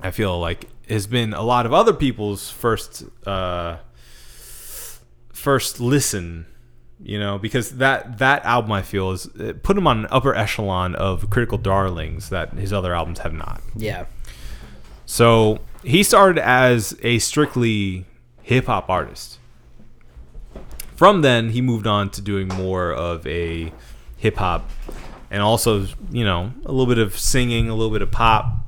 I feel like has been a lot of other people's first uh, first listen. You know, because that that album I feel is put him on an upper echelon of critical darlings that his other albums have not. Yeah. So he started as a strictly hip hop artist. From then, he moved on to doing more of a hip hop and also, you know, a little bit of singing, a little bit of pop,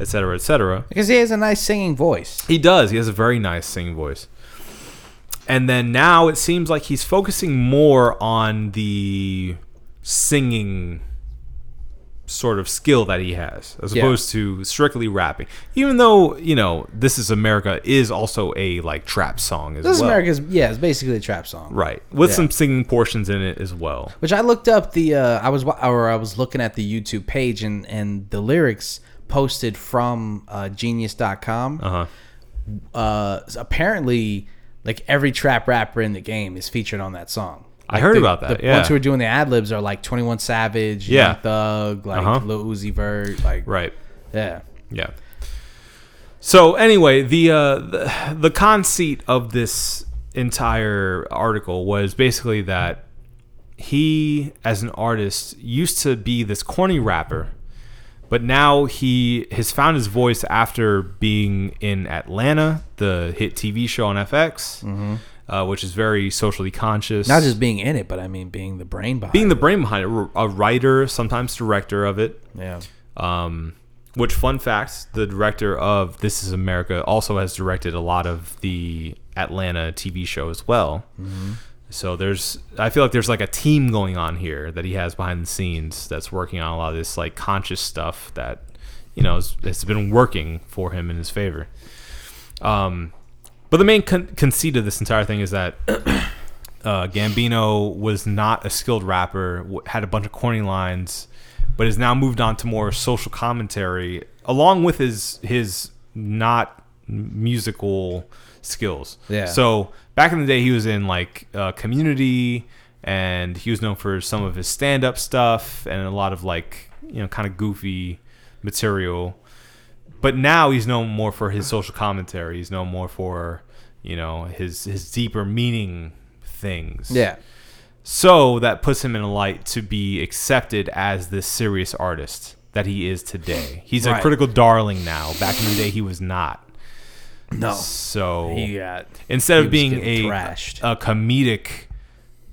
etc., etc. Because he has a nice singing voice. He does. He has a very nice singing voice. And then now it seems like he's focusing more on the singing sort of skill that he has as Yeah. opposed to strictly rapping. Even though, you know, This is America is also a like trap song as well. This is well. America's yeah, it's basically a trap song. Right. With Yeah. some singing portions in it as well. Which I looked up the uh, I was wa- or I was looking at the YouTube page and and the lyrics posted from uh, genius.com Uh-huh. uh apparently like every trap rapper in the game is featured on that song. I heard the- about that, The yeah. ones who are doing the ad libs are like Twenty One Savage, Yeah. Young Thug, like Uh-huh. Lil Uzi Vert, like Right. yeah, Yeah. So anyway, the uh, the, the conceit of this entire article was basically that he, as an artist, used to be this corny rapper, but now he has found his voice after being in Atlanta, the hit TV show on FX, uh, which is very socially conscious. not just being in it, but I mean being the brain behind. being the it. brain behind it, a writer, sometimes director of it. yeah. Um, which fun facts, the director of This Is America also has directed a lot of the Atlanta TV show as well. So there's, I feel like there's like a team going on here that he has behind the scenes that's working on a lot of this like conscious stuff that, you know, has, has been working for him in his favor. Um, but the main con- conceit of this entire thing is that uh, Gambino was not a skilled rapper, w- had a bunch of corny lines, but has now moved on to more social commentary along with his his not musical skills. Yeah. So back in the day, he was in like uh, Community, and he was known for some of his stand up stuff and a lot of like you know kind of goofy material. But now he's known more for his social commentary. He's known more for you know his his deeper meaning things. Yeah. So that puts him in a light to be accepted as this serious artist that he is today. He's a critical darling now. Back in the day, he was not. No. So He got instead he of being a thrashed. a comedic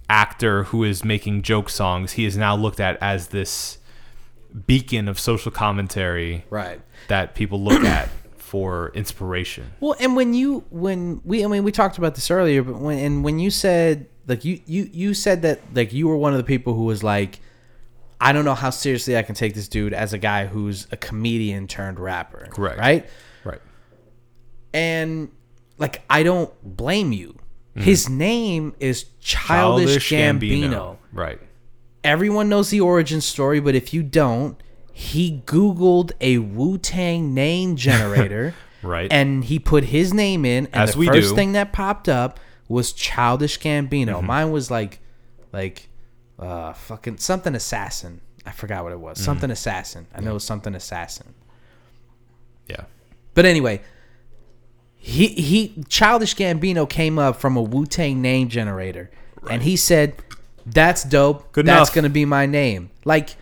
actor who is making joke songs, he is now looked at as this beacon of social commentary right. that people look at for inspiration. Well, and when you when we I mean we talked about this earlier, but when and when you said like you you you said that like you were one of the people who was like I don't know how seriously I can take this dude as a guy who's a comedian turned rapper. Correct. Right? And like I don't blame you. His name is Childish, Gambino. Right. Everyone knows the origin story, but if you don't, he Googled a Wu Tang name generator. Right. And he put his name in, and As the first do. Mm-hmm. thing that popped up was Childish Gambino. Mine was like, like, uh, fucking something assassin. I forgot what it was. Mm-hmm. Something assassin. I know it was something assassin. yeah. But anyway, he he Childish Gambino came up from a Wu Tang name generator, and he said, "That's dope. Good That's enough. gonna be my name." Like,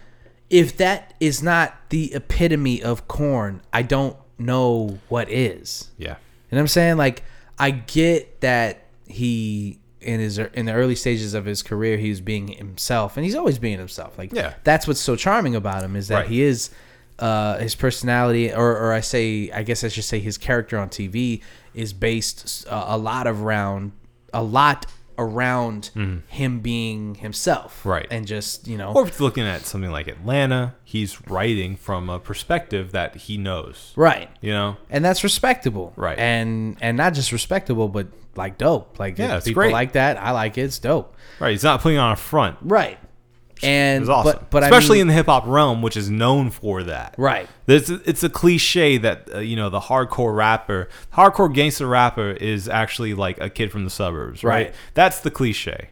if that is not the epitome of corn, I don't know what is. Yeah. You know what I'm saying? Like, I get that he in his in the early stages of his career, he was being himself, and he's always being himself. Like, Yeah. that's what's so charming about him is that Right. he is uh, his personality, or or I say, I guess I should say, his character on TV is based uh, a lot of around a lot around him being himself. Right. And just you know, Or if looking at something like Atlanta, he's writing from a perspective that he knows. right. You know? and that's respectable, Right. And and not just respectable, but like dope. Like Yeah, it's people great. like that. I like it. It's dope, Right. He's not putting on a front. right? And It was awesome, but but especially I mean, in the hip hop realm, which is known for that. right. It's it's a cliche that uh, you know the hardcore rapper, hardcore gangster rapper is actually like a kid from the suburbs, right? Right. That's the cliche.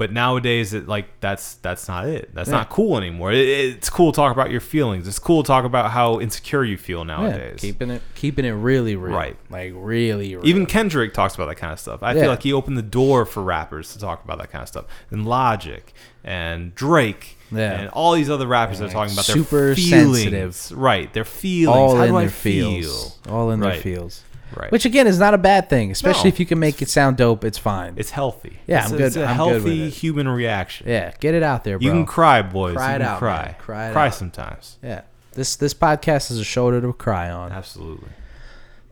But nowadays, it like that's that's not it. That's Yeah. not cool anymore. It, it's cool to talk about your feelings. It's cool to talk about how insecure you feel Yeah, nowadays. keeping it keeping it really real. Right. Like really real. Even Kendrick talks about that kind of stuff. I Yeah. feel like he opened the door for rappers to talk about that kind of stuff. And Logic and Drake Yeah. and all these other rappers that are talking about super their feelings. sensitive. Right, their feelings. all How in do I their feel? feels. All in their feels. Right. Which again is not a bad thing, especially No. if you can make it sound dope. It's fine. It's healthy. Yeah, it's, I'm good- It's a I'm good with healthy it. human reaction. yeah, get it out there, bro. You can cry, boys. Cry you it can out, cry. man. Cry it cry out. sometimes. yeah. This this podcast is a shoulder to cry on. Absolutely.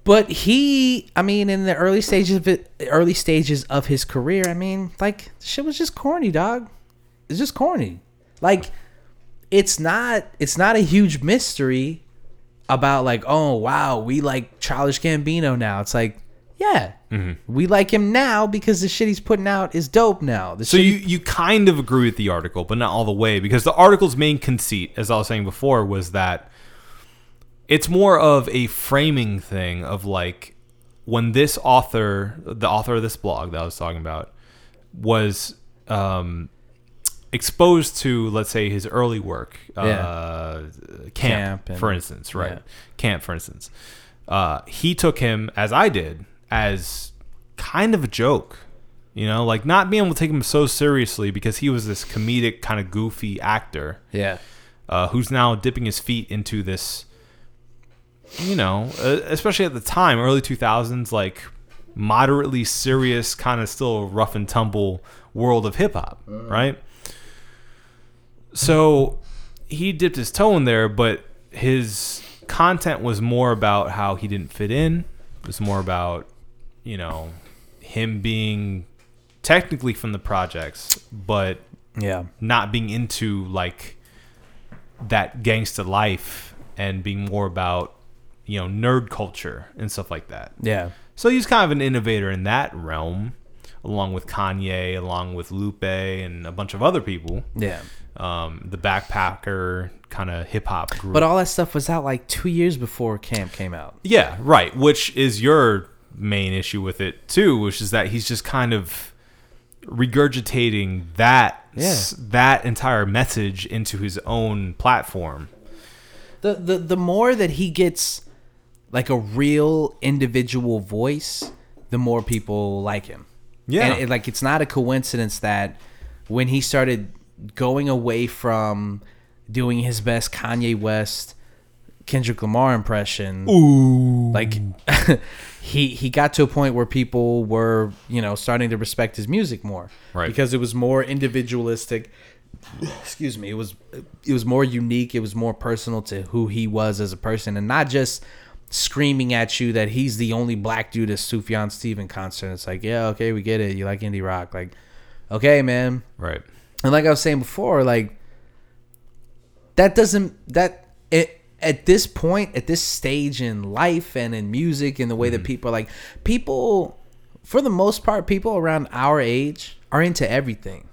But he, I mean, in the early stages of it, early stages of his career, I mean, like shit was just corny, dog. It's just corny. Like, it's not, it's not a huge mystery about like, oh wow, we like Childish Gambino now. It's like, yeah, Mm-hmm. we like him now because the shit he's putting out is dope now. The So you, you kind of agree with the article, but not all the way, because the article's main conceit, as I was saying before, was that it's more of a framing thing of like when this author, the author of this blog that I was talking about, was um, exposed to, let's say, his early work, uh, camp, Camp and- for instance, right? yeah. Camp, for instance. Uh, he took him, as I did, as kind of a joke. You know, like not being able to take him so seriously because he was this comedic, kind of goofy actor yeah, uh, who's now dipping his feet into this, you know, uh, especially at the time, early 2000s, like moderately serious, kind of still rough and tumble world of hip hop, right? So he dipped his toe in there, but his content was more about how he didn't fit in. It was more about, you know, him being technically from the projects, but yeah, not being into like that gangster life and being more about you know nerd culture and stuff like that. yeah, So he's kind of an innovator in that realm, along with Kanye, along with Lupe, and a bunch of other people. yeah. Um, the backpacker kind of hip hop group. But all that stuff was out like two years before Camp came out. Yeah, right. Which is your main issue with it too, which is that he's just kind of regurgitating that Yeah. that entire message into his own platform. the the the more that he gets like a real individual voice, the more people like him. Yeah. and it, like it's not a coincidence that when he started going away from doing his best Kanye West, Kendrick Lamar impression, Ooh. like he he got to a point where people were you know starting to respect his music more, Right. Because it was more individualistic. Excuse me. It was it was more unique. It was more personal to who he was as a person, and not just screaming at you that he's the only black dude at Sufjan Steven concert. It's like, yeah, okay, we get it. You like indie rock, like, okay, man. Right. And like I was saying before, like that doesn't that it at this point, at this stage in life and in music and the way Mm-hmm. that people are like people for the most part, people around our age are into everything.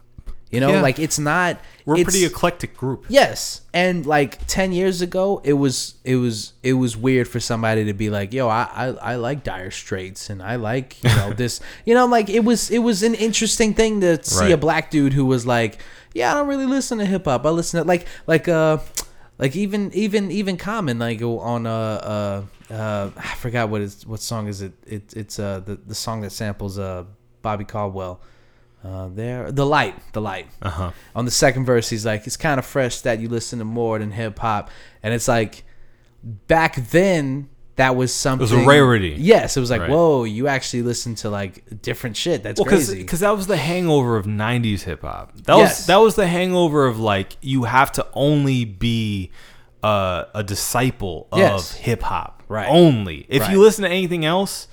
You know, Yeah. like it's not We're a pretty eclectic group. Yes, and like ten years ago, it was it was it was weird for somebody to be like, "Yo, I I, I like Dire Straits, and I like you know this, you know, like it was it was an interesting thing to see a black dude who was like, yeah, I don't really listen to hip hop. I listen to like like uh like even even even Common like on uh uh uh I forgot what is what song is it? It it's uh the the song that samples uh Bobby Caldwell. Uh, there, the light, the light. Uh-huh. On the second verse, he's like, "It's kind of fresh that you listen to more than hip hop," and it's like, back then that was something. It was a rarity. Yes, it was like, Right. whoa, you actually listen to like different shit. That's Well, because crazy. that was the hangover of '90s hip hop. That Yes. was that was the hangover of like you have to only be uh, a disciple of Yes. hip hop. Right. Only if Right. you listen to anything else,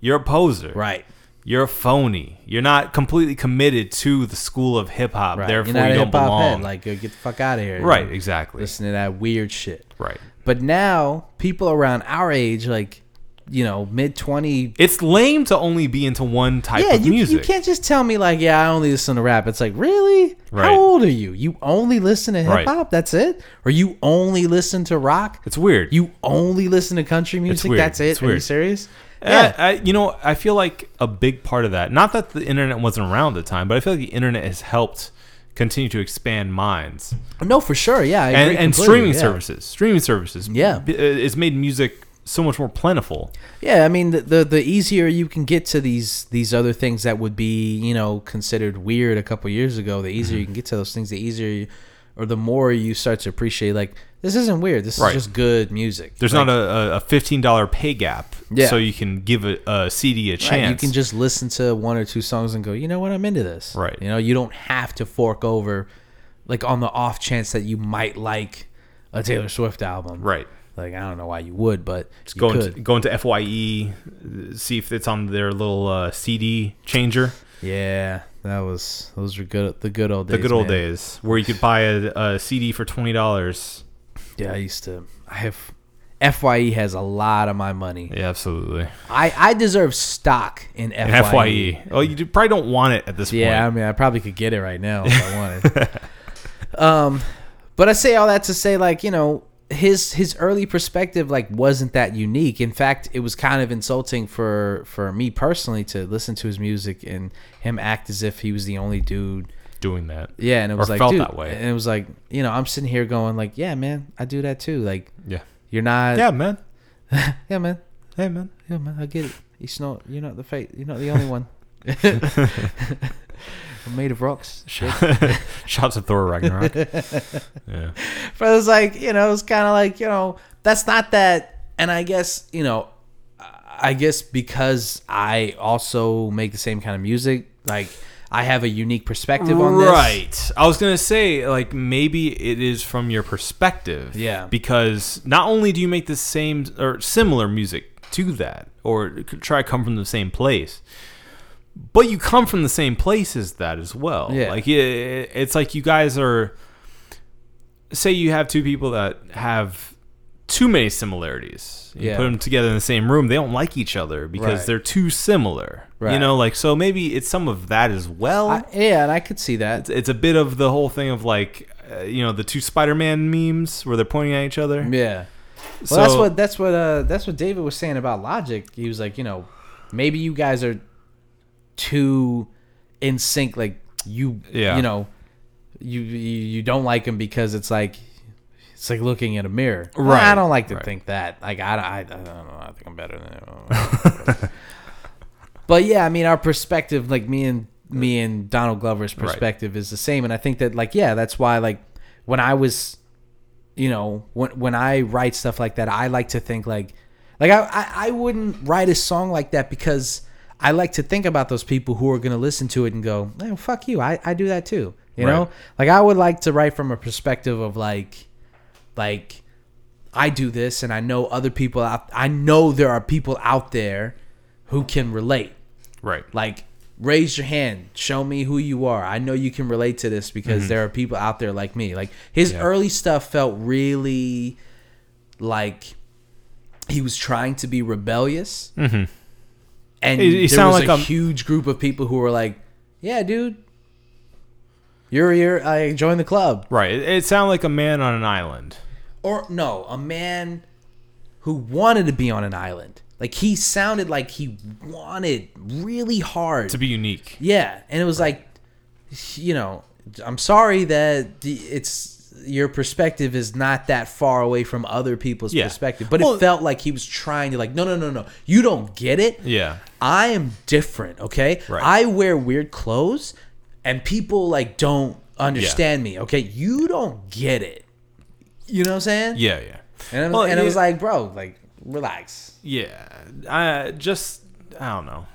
you're a poser. right, You're a phony. You're not completely committed to the school of hip hop. right. Therefore, you don't belong. head. Like, yo, get the fuck out of here. right. Exactly. Listen to that weird shit. Right. But now people around our age, like you know mid twenty. It's lame to only be into one type Yeah, of you, music. you can't just tell me like, yeah, I only listen to rap. It's like, really? Right. How old are you? You only listen to hip Right. hop? That's it? Or you only listen to rock? It's weird. You only listen to country music? That's it? It's Are you serious? Yeah, I, you know, I feel like a big part of that. Not that the internet wasn't around at the time, but I feel like the internet has helped continue to expand minds No, for sure. Yeah, I and, and streaming yeah. services. Streaming services, Yeah. uh, it's made music so much more plentiful. Yeah, I mean the, the the easier you can get to these these other things that would be you know considered weird a couple years ago, the easier Mm-hmm. you can get to those things, the easier you, or the more you start to appreciate like this isn't weird. This Right. is just good music. There's Like, not a, a fifteen dollar pay gap, Yeah. so you can give a, a CD a chance. Right, you can just listen to one or two songs and go, you know what, I'm into this. Right. You know, you don't have to fork over, like on the off chance that you might like a Taylor Swift album. right. Like I don't know why you would, but you go could. into, go into Fye, see if it's on their little uh, CD changer. Yeah, that was those were good. The good old days. The good old man. days where you could buy a, a CD for twenty dollars. Yeah, I used to. I have. Fye has a lot of my money. Yeah, absolutely. I, I deserve stock in Fye. And Fye. Oh, you probably don't want it at this point. Yeah, I mean, I probably could get it right now if I wanted. um, but I say all that to say, like, you know, his his early perspective like wasn't that unique. In fact, it was kind of insulting for for me personally to listen to his music and him act as if he was the only dude. Doing that. Yeah, and it was Or like, felt dude, that way. and it was like, you know, I'm sitting here going like, yeah, man, I do that too. Like, Yeah. you're not, Yeah, man. yeah, man, Hey, man. yeah, man, I get it. It's not, you're not the fate, you're not the only one. I'm made of rocks. Shots of Thor Ragnarok. yeah. But it was like, you know, it's kind of like, you know, that's not that. And I guess, you know, I guess because I also make the same kind of music, like I have a unique perspective on this. Right. I was gonna say, like, maybe it is from your perspective. Yeah. Because not only do you make the same or similar music to that, or try to come from the same place, but you come from the same place as that as well. Yeah. Like, it, it's like you guys are. Say you have two people that have too many similarities. You Yeah. put them together in the same room, they don't like each other because Right. they're too similar. Right. You know, like so maybe it's some of that as well I, yeah, and I could see that. it's, it's a bit of the whole thing of like uh, you know the two Spider-Man memes where they're pointing at each other. Yeah. Well, So- that's what that's what uh that's what David was saying about Logic. He was like, you know, maybe you guys are too in sync. Like you, Yeah. you know, you you, don't like him because it's like it's like looking at a mirror. Right, I don't like to right. think that. Like I, I, I don't know. I think I'm better than. him. but yeah, I mean, our perspective, like me and me and Donald Glover's perspective, is the same, and I think that like yeah, that's why like when I was you know, when when I write stuff like that, I like to think like, like I I, I wouldn't write a song like that because I like to think about those people who are gonna listen to it and go, oh, fuck you, I I do that too, you know, like I would like to write from a perspective of like, like I do this and I know other people out, I know there are people out there who can relate, Right. like raise your hand. Show me who you are. I know you can relate to this because there are people out there like me. Like his Mm-hmm. Yeah. early stuff felt really like he was trying to be rebellious and He- he there was like a a- huge group of people who were like yeah dude you're you're i join the club Right. It, it sounded like a man on an island. or no a man who wanted to be on an island like he sounded like he wanted really hard To be unique. Yeah, and it was like, you know, I'm sorry that it's your perspective is not that far away from other people's Yeah. perspective, but Well- it felt like he was trying to like, no, no, no, no, you don't get it. Yeah. I am different, okay? Right. I wear weird clothes, and people like don't understand me, okay? You don't get it. You know what I'm saying? Yeah. Yeah. And, it was, Well, and it was like, bro, like, relax. Yeah. I just I don't know.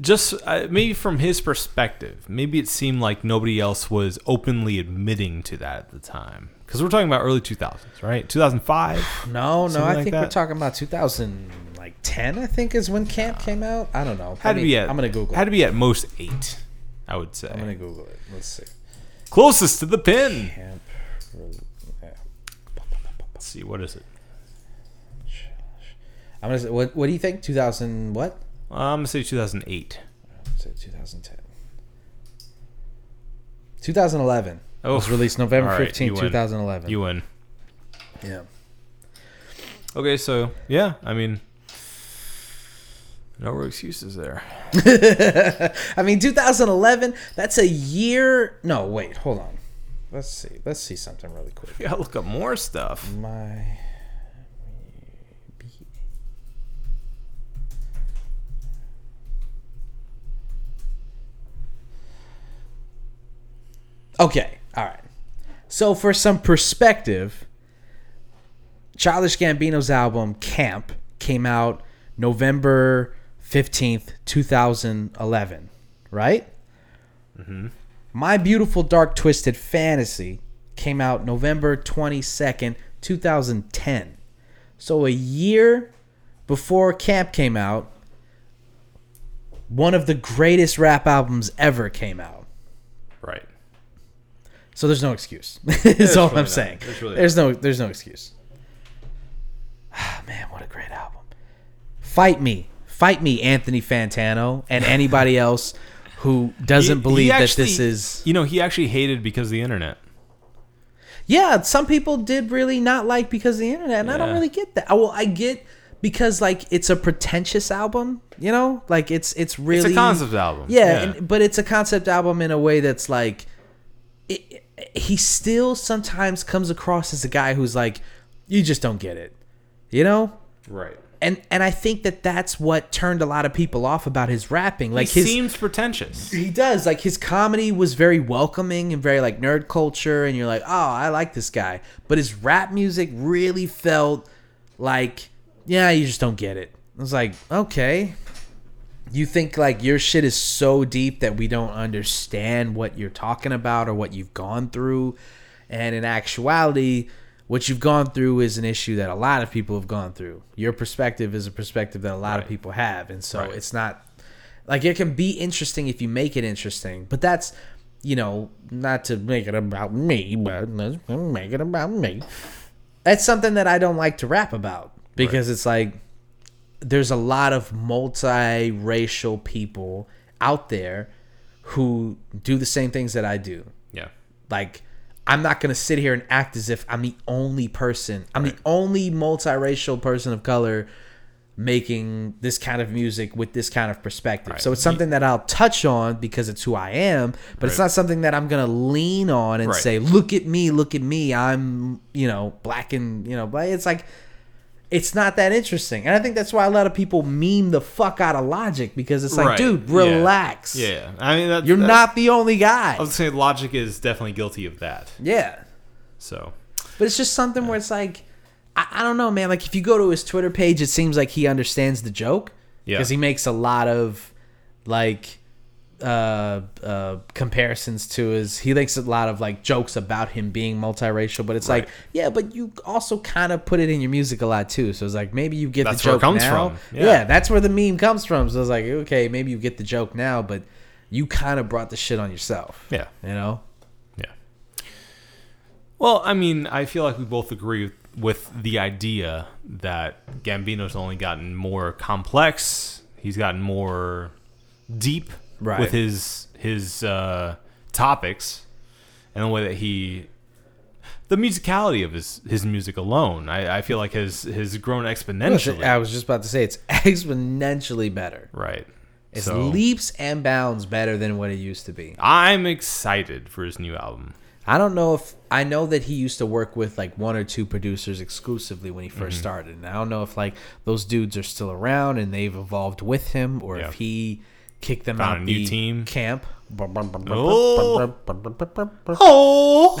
Just uh, maybe from his perspective, maybe it seemed like nobody else was openly admitting to that at the time. Because we're talking about early 2000s, right? 2005. No, no, I like think we're talking about 2000, 10. I think is when Camp came out. I don't know. Had Let to be at. I'm gonna Google. Had it. to be at most eight, I would say. I'm gonna Google it. Let's see. Closest to the pin. Camp. Let's see, what is it? I'm gonna. Say, what What do you think? 2000 what? Uh, I'm gonna say 2008. Say 2010. 2011. Oh, it was released November right, 15, you 2011. You win. yeah. Okay, so yeah, I mean, no real excuses there. I mean, 2011. That's a year. No, wait. Hold on. Let's see. Let's see something really quick. Gotta look up more stuff. My. Okay, all right. So for some perspective, Childish Gambino's album Camp came out November 15th, 2011, right? My Beautiful Dark Twisted Fantasy came out November 22nd, 2010. So a year before Camp came out, one of the greatest rap albums ever came out. Right. So there's no excuse. is all really I'm not. saying. There's really there's no there's no excuse. Ah, man, what a great album. Fight me. Fight me, Anthony Fantano and anybody else who doesn't He- believe he that this is You know, he actually hated because of the internet. Yeah, some people did really not like because of the internet, and I don't really get that. Oh, well, I get because like it's a pretentious album, you know, like it's it's really It's a concept album. Yeah, And, but it's a concept album in a way that's like, it, he still sometimes comes across as a guy who's like, you just don't get it, you know. right. And and I think that that's what turned a lot of people off about his rapping. Like he his seems pretentious. he does. Like his comedy was very welcoming and very like nerd culture and you're like oh i like this guy. But his rap music really felt like yeah you just don't get it. I was like okay. You think like your shit is so deep that we don't understand what you're talking about or what you've gone through. And in actuality what you've gone through is an issue that a lot of people have gone through your perspective is a perspective that a lot of people have and so Right. it's not like it can be interesting if you make it interesting, but that's you know not to make it about me, but let's make it about me. That's something that I don't like to rap about because it's like there's a lot of multiracial people out there who do the same things that I do. Yeah. Like I'm not gonna sit here and act as if I'm the only person. I'm the only multiracial person of color making this kind of music with this kind of perspective. Right. So it's something that I'll touch on because it's who I am, but it's not something that I'm gonna lean on and Right. say, "Look at me, look at me. I'm, you know, black and you know." But it's like it's not that interesting, and I think that's why a lot of people meme the fuck out of Logic because it's like, Right. dude, relax. Yeah. I mean, that, You're that- not the only guy. I was saying Logic is definitely guilty of that. yeah. So But it's just something where it's like, I, I don't know, man. Like if you go to his Twitter page, it seems like he understands the joke Yeah. because he makes a lot of like uh uh comparisons to his he makes a lot of like jokes about him being multiracial but it's like yeah but you also kind of put it in your music a lot too so it's like maybe you get That's the where it joke comes now from. Yeah. Yeah. that's where the meme comes from so it's like okay maybe you get the joke now but you kind of brought the shit on yourself yeah. you know Yeah. Well, I mean, I feel like we both agree with the idea that Gambino's only gotten more complex. He's gotten more deep Right. with his his uh, topics and the way that he the musicality of his his music alone. I, I feel like has has grown exponentially. I was just about to say it's exponentially better right. It's So, leaps and bounds better than what it used to be. I'm excited for his new album. I don't know if I know that he used to work with like one or two producers exclusively when he 1st Mm-hmm. started. And I don't know if like those dudes are still around and they've evolved with him or Yeah. if he kicked them Found out a new the team. camp. Oh. Oh.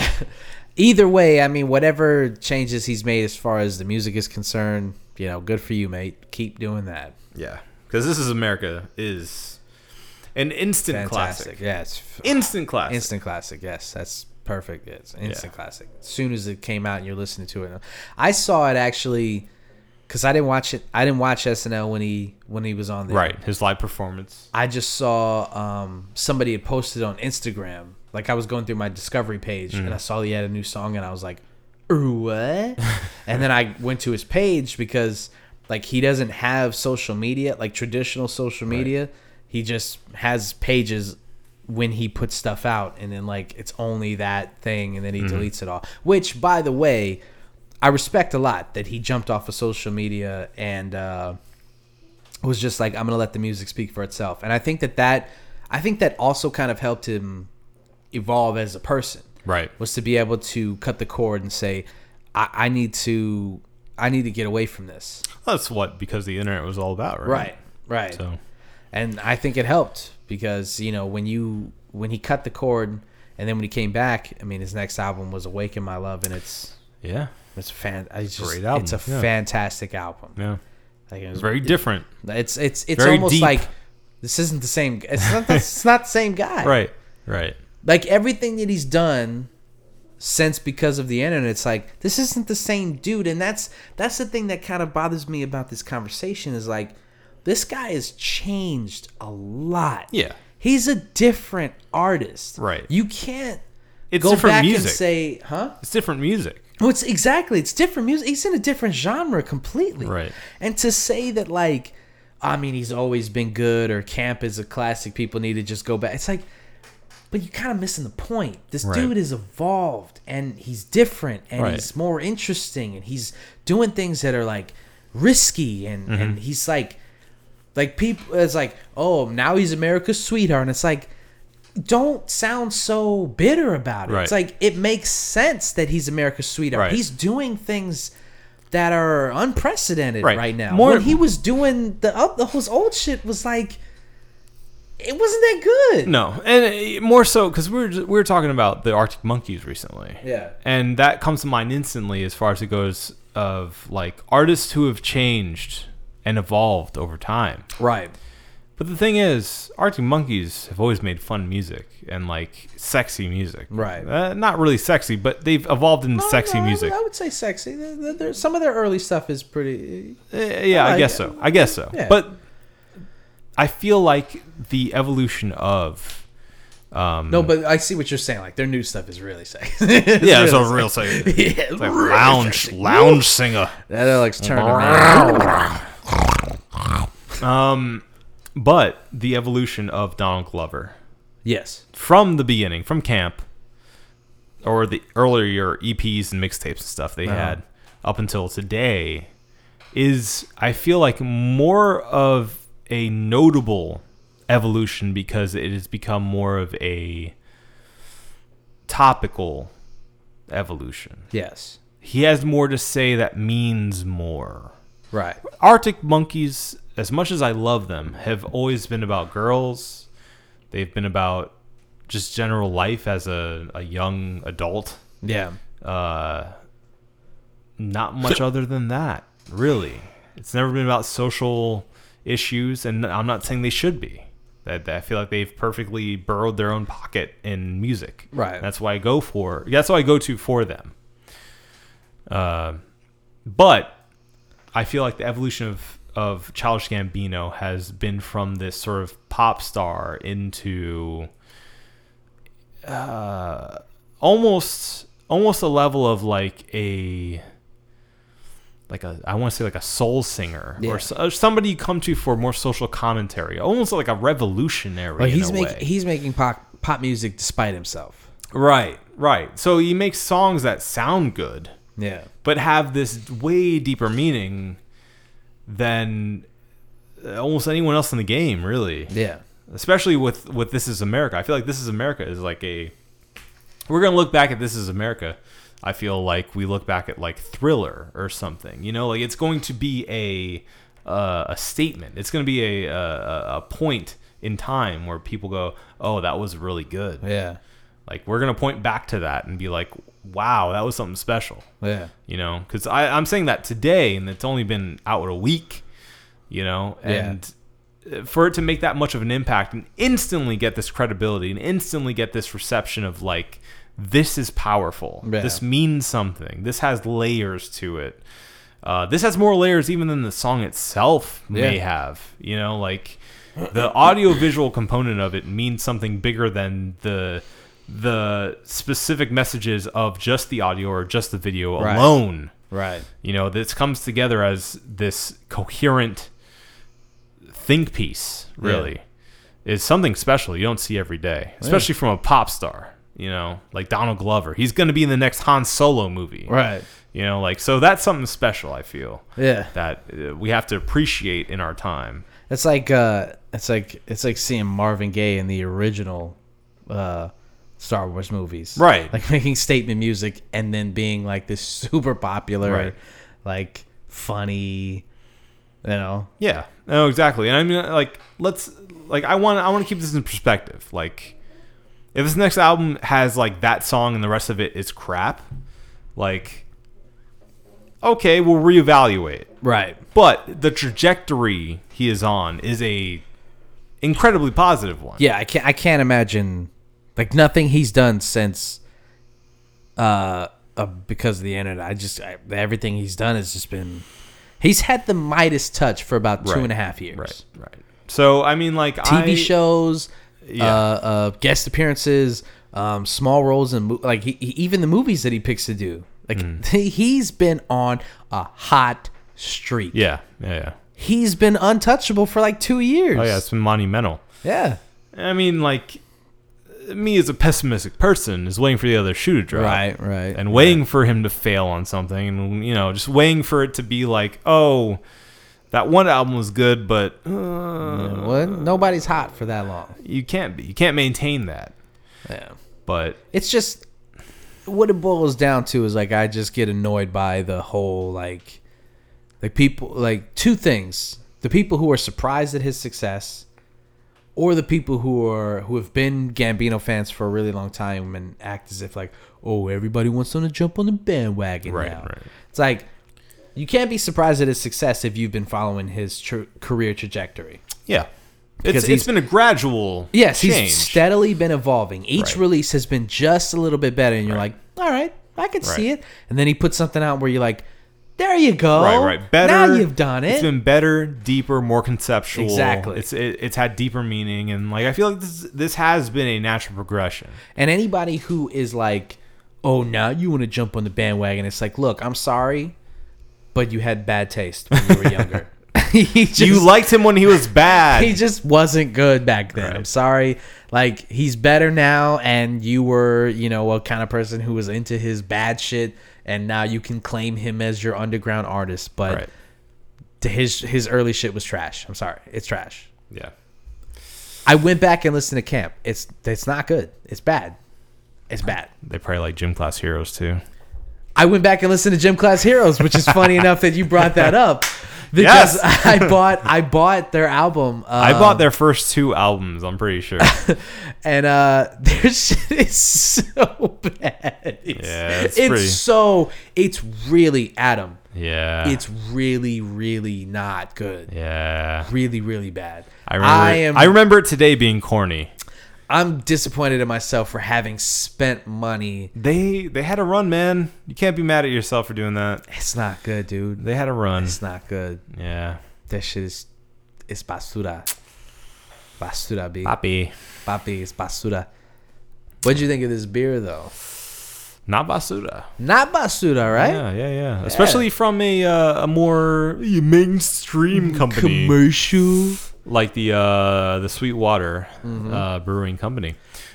Either way, I mean whatever changes he's made as far as the music is concerned, you know, good for you, mate. Keep doing that. Yeah, because this is America is an instant Fantastic. classic. Yeah, it's Instant classic. Instant classic, yes, that's perfect. It's instant Yeah. classic. As soon as it came out and you're listening to it, I saw it actually because I didn't watch it. I didn't watch SNL when he when he was on there. Right, his live performance. I just saw um, somebody had posted on Instagram. Like I was going through my discovery page and I saw he had a new song and I was like, "Er, what? and then I went to his page because like he doesn't have social media, like traditional social media. He just has pages when he puts stuff out, and then like it's only that thing, and then he deletes it all. Which, by the way, I respect a lot that he jumped off of social media and uh, was just like, I'm gonna let the music speak for itself. And I think that that, I think that also kind of helped him evolve as a person Right. was to be able to cut the cord and say, I, I need to I need to get away from this. That's what because the internet was all about, right? Right. Right. So And I think it helped because, you know, when you when he cut the cord and then when he came back, I mean his next album was Awaken My Love and it's yeah, it's fan it's just, Great album, It's a yeah. fantastic album. yeah, Like, it was- very different. It's it's it's very almost deep. like this isn't the same it's not it's not the same guy. Right. Right. like everything that he's done since because of the internet it's like this isn't the same dude and that's that's the thing that kind of bothers me about this conversation is like this guy has changed a lot Yeah. he's a different artist Right. you can't It's go different back music. and say huh it's different music. Well, it's exactly it's different music. He's in a different genre completely. Right. And to say that like, I mean, he's always been good or Camp is a classic. People need to just go back. It's like, but you're kind of missing the point. This Right. dude is evolved and he's different and Right. he's more interesting and he's doing things that are like risky and Mm-hmm. and he's like, like people. It's like, oh, now he's America's sweetheart, and it's like. Don't sound so bitter about it. Right. It's like it makes sense that he's America's sweetheart. Right. He's doing things that are unprecedented Right. right, now. More- when he was doing the up the whole old shit was like it wasn't that good. No, and uh, more so because we were we were talking about the Arctic Monkeys recently. Yeah. and that comes to mind instantly as far as it goes of like artists who have changed and evolved over time. Right. But the thing is, Arctic Monkeys have always made fun music and like sexy music. Right. Uh, not really sexy, but they've evolved into sexy I would- music. I would say sexy. There- there- some of their early stuff is pretty. Uh, yeah, I I guess so. I guess so. Yeah. But I feel like the evolution of um, No, but I see what you're saying. Like their new stuff is really sexy. yeah, it's a real sexy. yeah, It's like lounge lounge singer. That Alex Turner. Um, but the evolution of Donald Glover Yes. from the beginning, from camp, or the earlier EPs and mixtapes and stuff they Uh-huh. had up until today, is I feel like more of a notable evolution because it has become more of a topical evolution. Yes. He has more to say that means more. Right. Arctic Monkeys, as much as I love them, have always been about girls. They've been about just general life as a, a young adult. Yeah. Uh, not much other than that, really. It's never been about social issues, and I'm not saying they should be. That that I feel like they've perfectly burrowed their own pocket in music. Right. That's why I go for. That's why I go to for them. Uh, but I feel like the evolution of of Childish Gambino has been from this sort of pop star into uh, almost almost a level of like a like a I want to say like a soul singer Yeah. or, or somebody you come to for more social commentary, almost like a revolutionary. In he's making he's making pop pop music despite himself. right, right. So he makes songs that sound good, Yeah. but have this way deeper meaning than almost anyone else in the game, really. Yeah. Especially with with This Is America. I feel like This Is America is like a. We're gonna look back at This Is America. I feel like we look back at like Thriller or something. You know, like it's going to be a uh, a statement. It's going to be a, a a point in time where people go, "Oh, that was really good." Yeah. Like we're gonna point back to that and be like, "Wow, that was something special." Yeah. you know because i'm saying that today and it's only been out a week you know and uh for it to make that much of an impact and instantly get this credibility and instantly get this reception of like this is powerful Yeah. this means something this has layers to it uh, this has more layers even than the song itself may Yeah. have you know like the audio visual component of it means something bigger than the the specific messages of just the audio or just the video Right. alone Right. You know, this comes together as this coherent think piece, really. Is something special you don't see every day, especially from a pop star, you know, like Donald Glover. He's going to be in the next Han Solo movie. Right. You know, like, so that's something special, I feel, Yeah. that uh, we have to appreciate in our time. It's like uh it's like it's like seeing Marvin Gaye in the original uh Star Wars movies. Right. Like making statement music and then being like this super popular Right. like funny you know. Yeah, no, exactly. And I mean, like, let's like, I want, I want to keep this in perspective. Like, if this next album has like that song and the rest of it is crap, like, okay, we'll reevaluate. Right. But the trajectory he is on is a incredibly positive one. Yeah, I can't I can't imagine like nothing he's done since uh, uh because of the internet. I just I, everything he's done has just been he's had the Midas touch for about two Right. and a half years. Right, right. So I mean, like, TV I, shows, Yeah. uh, uh, guest appearances, um, small roles in mo- like he, he- even the movies that he picks to do. Like Mm. he's been on a hot streak. Yeah, yeah, yeah. He's been untouchable for like two years. Oh yeah, it's been monumental. yeah. I mean, like, me as a pessimistic person is waiting for the other shoe to drop. Right, right. and waiting for him to fail on something and you know just waiting for it to be like oh that one album was good but uh, what? Nobody's hot for that long. you can't be you can't maintain that Yeah. but It's just what it boils down to is like I just get annoyed by the whole like like people like two things. The people who are surprised at his success or the people who are who have been Gambino fans for a really long time and act as if like, "Oh, everybody wants them to jump on the bandwagon Right, now." right. It's like you can't be surprised at his success if you've been following his tr- career trajectory. yeah Because it's, it's been a gradual Yes, change he's steadily been evolving. Each Right. release has been just a little bit better, and you're like, all right, I can see it. And then he puts something out where you're like, there you go. right right better Now you've done it. it's been better deeper more conceptual Exactly. it's it, it's had deeper meaning and like i feel like this this has been a natural progression and anybody who is like, oh, now you want to jump on the bandwagon, it's like, look, I'm sorry, but you had bad taste when you were younger. he just, you liked him when he was bad he just wasn't good back then. Right. I'm sorry. Like he's better now, and you were, you know, a kind of person who was into his bad shit, and now you can claim him as your underground artist. But right to his his early shit was trash. I'm sorry, it's trash. yeah I went back and listened to Camp. It's it's not good. It's bad. It's bad. they probably like gym class heroes too I went back and listened to Gym Class Heroes, which is funny enough that you brought that up because Yes. I bought I bought their album. I um, bought their first two albums. I'm pretty sure. and uh their shit is so bad. It's, Yeah, it's it's pretty- so it's really Adam. Yeah. It's really, really not good. yeah. Really, really bad. I remember. I am. I remember it today being corny. I'm disappointed in myself for having spent money. They they had a run, man. You can't be mad at yourself for doing that. It's not good, dude. They had a run. It's not good. Yeah. That shit is. It's basura. Basura, B. Papi. Papi, it's basura. What'd you think of this beer, though? Not basura. Not basura, right? Yeah, yeah, yeah. Especially from a uh, a more mainstream company Commercial. Like the uh, the Sweetwater Mm-hmm. uh, Brewing Company.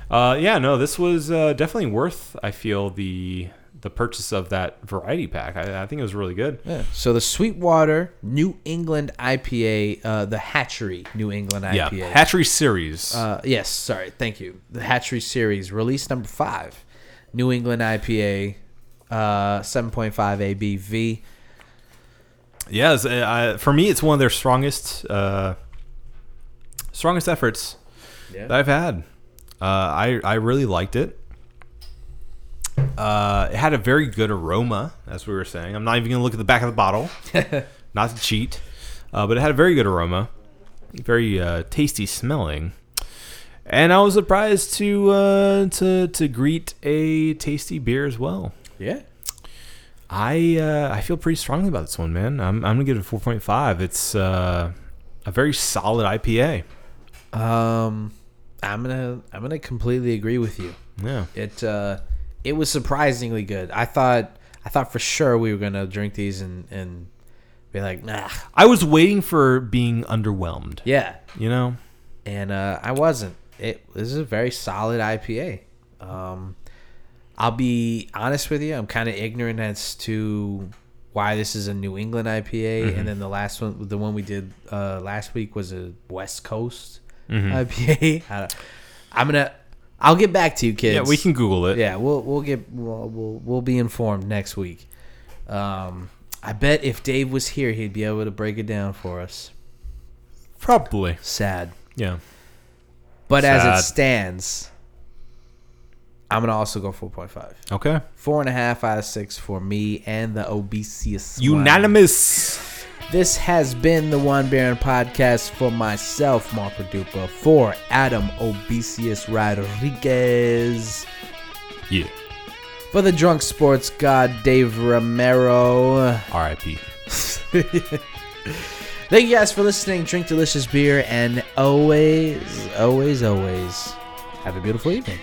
Uh, yeah, no, this was uh, definitely worth. I feel the the purchase of that variety pack. I, I think it was really good. Yeah. So the Sweetwater New England IPA, uh, the Hatchery New England Yeah, IPA. Hatchery Series. uh, yes, sorry, thank you. The Hatchery series, release number five, New England IPA, uh, seven point five ABV. Yes, I, for me, it's one of their strongest, uh, strongest efforts Yeah. that I've had. Uh, I I really liked it. Uh, it had a very good aroma, as we were saying. I'm not even gonna look at the back of the bottle, not to cheat, uh, but it had a very good aroma, very uh, tasty smelling. And I was surprised to uh, to to greet a tasty beer as well. Yeah. I uh, I feel pretty strongly about this one, man. I'm I'm gonna give it a four point five. It's uh, a very solid IPA. Um, I'm gonna I'm gonna completely agree with you. Yeah, It uh, it was surprisingly good. I thought I thought for sure we were gonna drink these and and be like, nah, I was waiting for being underwhelmed. yeah, You know? and uh, I wasn't. It this is a very solid IPA. Um, I'll be honest with you. I'm kind of ignorant as to why this is a New England IPA, and then the last one, the one we did uh, last week, was a West Coast IPA. I don't- I'm gonna. I'll get back to you, kids. Yeah, we can Google it. Yeah, we'll we'll get we'll we'll, we'll be informed next week. Um, I bet if Dave was here, he'd be able to break it down for us. Probably. Sad. Yeah. But as it stands, I'm gonna also go 4.5. Okay. Four and a half out of six for me and the Obesius. one. This has been the One Baron podcast for myself, Mark Dupa, for Adam Obesius Rodriguez, Yeah. for the Drunk Sports God Dave Romero. R.I.P. Thank you guys for listening. Drink delicious beer and always, always, always have a beautiful evening.